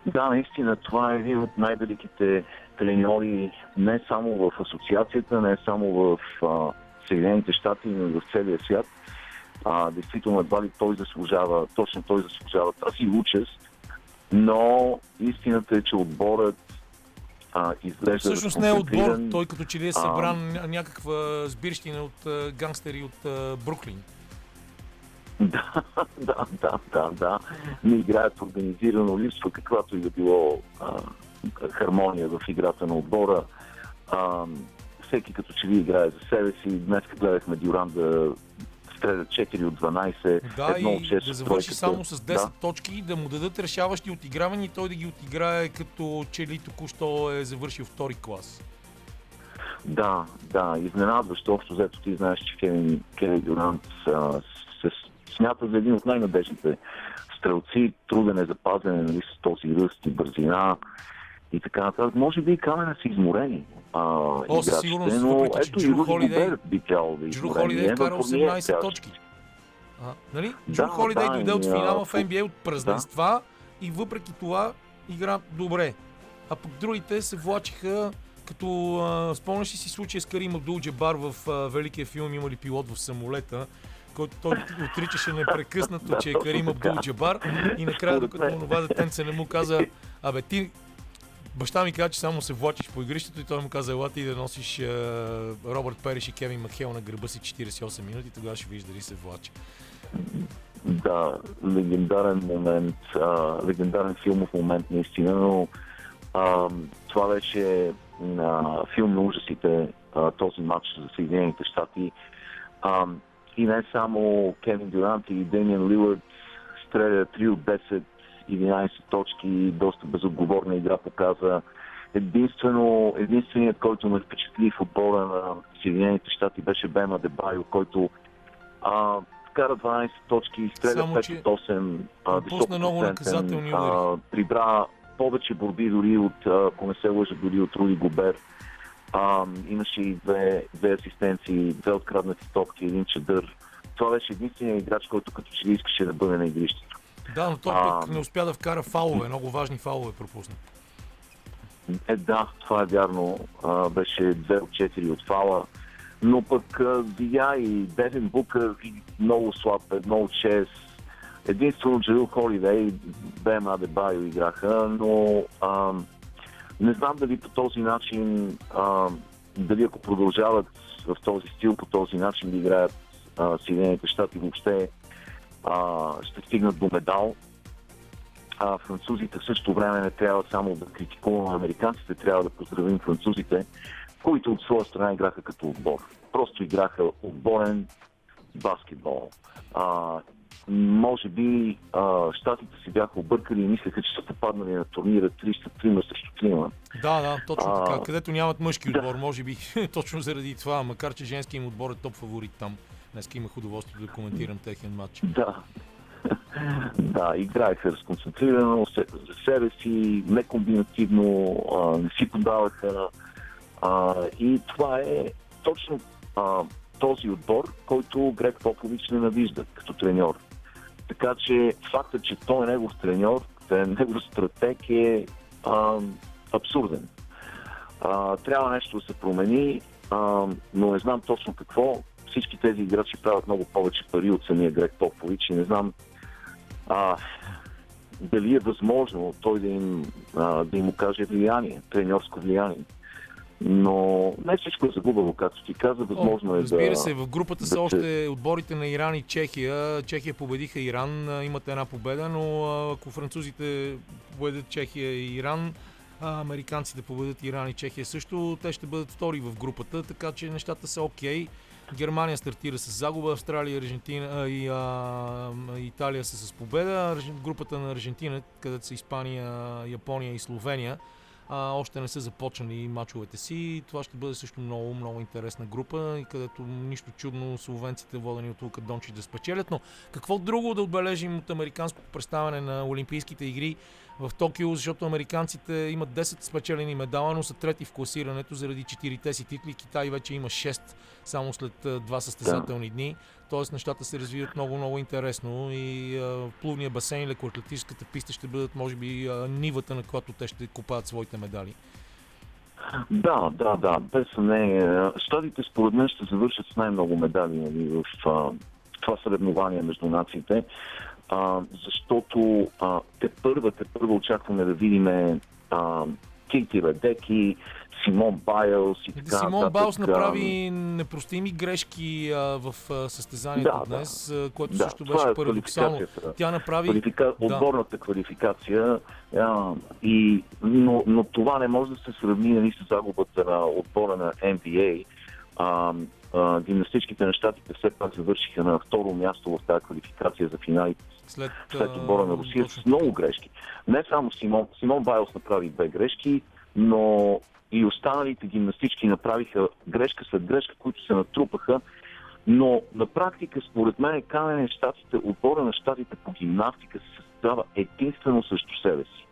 Да, наистина, това е един от най-великите треньори не само в асоциацията, не само в а, Съединените щати, но и в целия свят. А, действително, едва ли той заслужава, точно той заслужава тази участ, но истината е, че отборът а, изглежда Всъщност не е отбор, той като че ли е събран ня- някаква сбирщина от а, гангстери от а, Бруклин. Да, да, да, да, да. Не играят организирано, липсва каквато и да било а, хармония в играта на отбора. А, всеки като че ли играе за себе си. Днес гледахме Дюран да стреля 4 от 12, Да, едно от 6 да завърши тройката. само с 10 Да. точки, да му дадат решаващи отигравания и той да ги отиграе като че ли току-що е завършил втори клас. Да, да, изненадващо. Общо взето ти знаеш, че Кевин, Кевин Дюрант а, се смята за един от най-надежните стрелци. Труден е за пазене нали, с този ръст и бързина и така нататък. Може би и камена са изморени. А, О, със сигурност, но въпреки, че ето Джру Холидей- би трябвало да е Джру. Холидей Еван вкара Фурниер 18 сега точки. А, нали? Да, Джру Холидей да, дойде от финала в NBA от празненства и въпреки това игра добре. А пък другите се влачиха като а, спомняш ли си случая с Карим Абдул Джабар в а, великия филм Има ли пилот в самолета, който той отричаше непрекъснато, че е Карим Абдул Джабар и накрая, докато мен. онова детенце не му каза, абе ти Баща ми каза, че само се влачиш по игрището и той му каза, ела ти да носиш е, Робърт Периш и Кевин Макхел на гърба си 48 минути, тогава ще видиш дали се влачи. Да, легендарен момент, а, легендарен филмов момент наистина, но а, това беше а, филм на ужасите, а, този матч за Съединените щати. А, и не само Кевин Дюрант и Демиан Лилърд стреля 3 от 10, 11 точки, доста безотговорна игра показа. Единствено, единственият, който ме впечатли в отбора на Съединените щати беше Бема Дебайо, който а, вкара 12 точки, изстреля Само, 5 че от 8, а, наказателни а, прибра повече борби дори от, ако не се лъжа, дори от Руди Гобер. А, имаше и две, две асистенции, две откраднати топки, един чадър. Това беше единственият играч, който като че ли искаше да бъде на игрището. Да, но той А, пък не успя да вкара фалове, много важни фалове пропусна. Е, да, това е вярно. А, беше 2 от 4 от фала. Но пък а, видя и Девин Букър и много слаб, едно от 6. Единствено Джерил Холидей и Бем Адебайо играха, но а, не знам дали по този начин, а, дали ако продължават в този стил, по този начин да играят а, Съединените щати въобще а, ще стигнат до медал а, французите в същото време не трябва само да критикуваме американците, трябва да поздравим французите, които от своя страна играха като отбор. Просто играха отборен баскетбол. А, може би а, щатите си бяха объркали и мислеха, че са попаднали на турнира 303 срещу 3 Да, да, точно А, така. Където нямат мъжки да. отбор, може би точно заради това, макар че женски им отбор е топ фаворит там. Днес имах удоволствие да коментирам техен матч. Да. да, играеха разконцентрирано за себе си, некомбинативно, не си подаваха. И това е точно този отбор, който Грег Попович ненавижда като треньор. Така че факта, че той е негов треньор, е негов стратег е а, абсурден. А, трябва нещо да се промени, а, но не знам точно какво. Всички тези играчи правят много повече пари от самия Грег Попович и не знам а, дали е възможно той да им, а, да им окаже влияние, треньорско влияние. Но не всичко е загубено, както ти каза, възможно О, е разбира да... се, в групата да са още отборите на Иран и Чехия. Чехия победиха Иран, имат една победа, но ако французите победят Чехия и Иран, а американците победят Иран и Чехия също, те ще бъдат втори в групата, така че нещата са окей. Германия стартира с загуба, Австралия Аржентина, и а, Италия са с победа. Групата на Аржентина, където са Испания, Япония и Словения, а, още не са започнали мачовете си. Това ще бъде също много, много интересна група, където нищо чудно словенците, водени от Лука Дончич, да спечелят. Но какво друго да отбележим от американското представяне на Олимпийските игри в Токио, защото американците имат 10 спечелени медала, но са трети в класирането заради 4-те си титли. Китай вече има 6 само след а, два състезателни дни. т.е. нещата се развиват много, много интересно и а, плувния басейн, лекоатлетическата писта ще бъдат, може би, а, нивата, на която те ще купаят своите медали. Да, да, да, без съмнение. Щатите според мен ще завършат с най-много медали нали, в а, това съревнование между нациите, а, защото а, те първа, те първа очакваме да видим а, Кейти Редеки, Симон Байлс и така Симон нататък. Байлс направи непростими грешки а, в а, състезанието Да, да. днес, а, което Да, също беше е парадоксално. Тя направи... Квалифика... Да. Отборната квалификация, а, и, но, но това не може да се сравни нали, с загубата на отбора на NBA. А, а, гимнастичките на щатите все пак завършиха на второ място в тази квалификация за финалите След, след отбора на Русия точно с много грешки. Не само Симон, Симон Байлс направи две грешки, но и останалите гимнастички направиха грешка след грешка, които се натрупаха. Но на практика, според мен, канене щатите, отбора на щатите по гимнастика се състава единствено срещу себе си.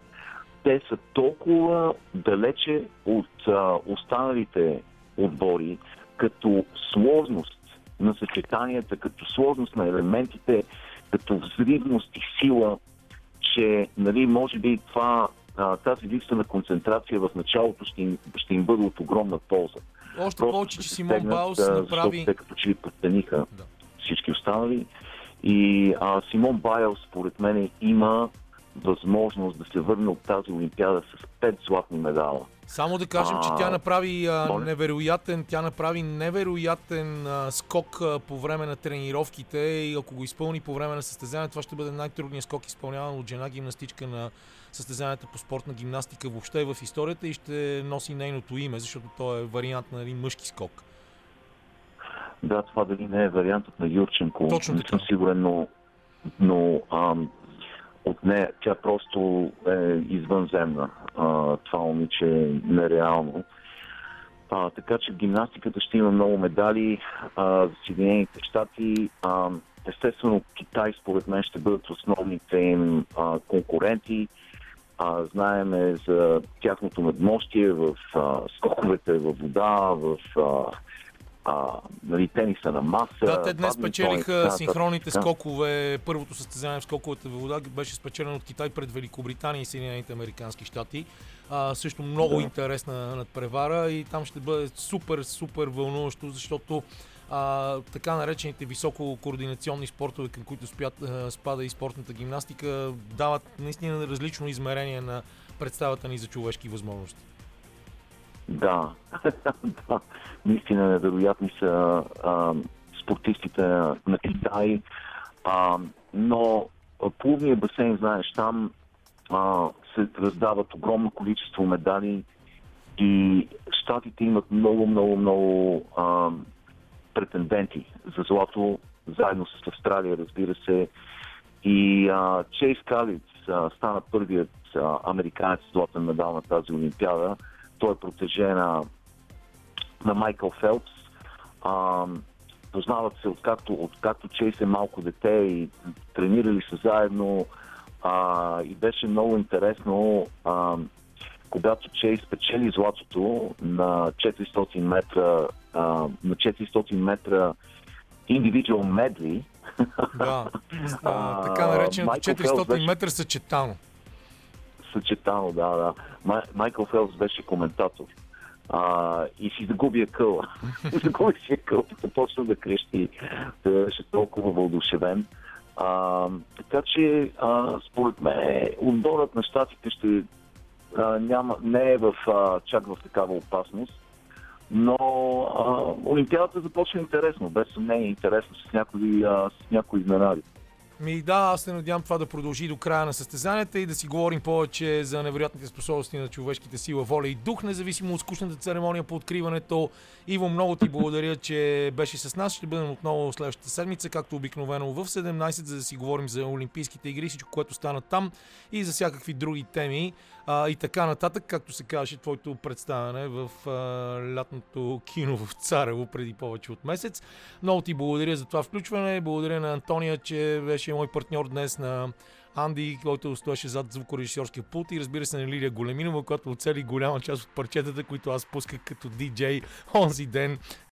Те са толкова далече от а, останалите отбори, като сложност на съчетанията, като сложност на елементите, като взривност и сила, че нали, може би това, а, тази липса на концентрация в началото ще им, ще им бъде от огромна полза. Още Просто повече, че Симон а, направи... Те като че ли подтениха Да. всички останали. И а, Симон Байлс, според мен, има възможност да се върне от тази олимпиада с 5 златни медала. Само да кажем, че А, тя направи а, невероятен, тя направи невероятен а, скок а, по време на тренировките и ако го изпълни по време на състезание, това ще бъде най-трудният скок изпълняван от жена гимнастичка на състезанията по спортна гимнастика въобще в историята и ще носи нейното име, защото то е вариант на един мъжки скок. Да, това дали не е вариантът на Юрченко, Точно не съм сигурен, но, но ам, от нея тя просто е извънземна. А, това момиче е нереално. А, така че в гимнастиката ще има много медали а, за Съединените щати. А, естествено, Китай според мен ще бъдат основните им а, конкуренти. А, знаеме за тяхното надмощие в а, скоковете във вода, в а, а, нали, тениса на маса. Да, те днес спечелиха синхронните нататък. скокове. Първото състезание в скоковете във вода беше спечелено от Китай пред Великобритания и Съединените Американски щати. А, също много Да. интересна надпревара и там ще бъде супер, супер вълнуващо, защото а, така наречените високо координационни спортове, към които спят, а, спада и спортната гимнастика, дават наистина различно измерение на представата ни за човешки възможности. Да, да. Наистина невероятни са а, спортистите на, Китай. А, но плувния басейн, знаеш, там а, се раздават огромно количество медали и щатите имат много, много, много а, претенденти за злато, заедно с Австралия, разбира се. И а, Чейз Калиц стана първият а, американец с златен медал на тази олимпиада. Той е протеже на, на Майкъл Фелпс. А, познават се откакто, откакто Чейз е малко дете и тренирали са заедно. А, и беше много интересно, а, когато Чейз спечели златото на 400 метра, а, на 400 метра индивидуал медли, Да, а, така нареченото Майкъл Фелпс 400 беше- метра съчетано. Съчетано, да, да. Май, Майкъл Фелпс беше коментатор. А, и си загуби къла. загуби си къл, започна да крещи. Той беше толкова вълдушевен. А, така че, а, според мен, отборът на щатите ще а, няма, не е в, а, чак в такава опасност. Но а, Олимпиадата започва интересно, без съмнение интересно, с някои, а, с някои изненади. Ми да, аз се надявам това да продължи до края на състезанията и да си говорим повече за невероятните способности на човешките сила, воля и дух, независимо от скучната церемония по откриването. Иво, много ти благодаря, че беше с нас. Ще бъдем отново следващата седмица, както обикновено в 17, за да си говорим за Олимпийските игри, всичко, което стана там и за всякакви други теми а, и така нататък, както се казваше твоето представяне в а, лятното кино в Царево преди повече от месец. Много ти благодаря за това включване. Благодаря на Антония, че беше мой партньор днес на Анди, който стоеше зад звукорежисьорския пулт и разбира се на Лилия Големинова, която оцели голяма част от парчетата, които аз пусках като диджей онзи ден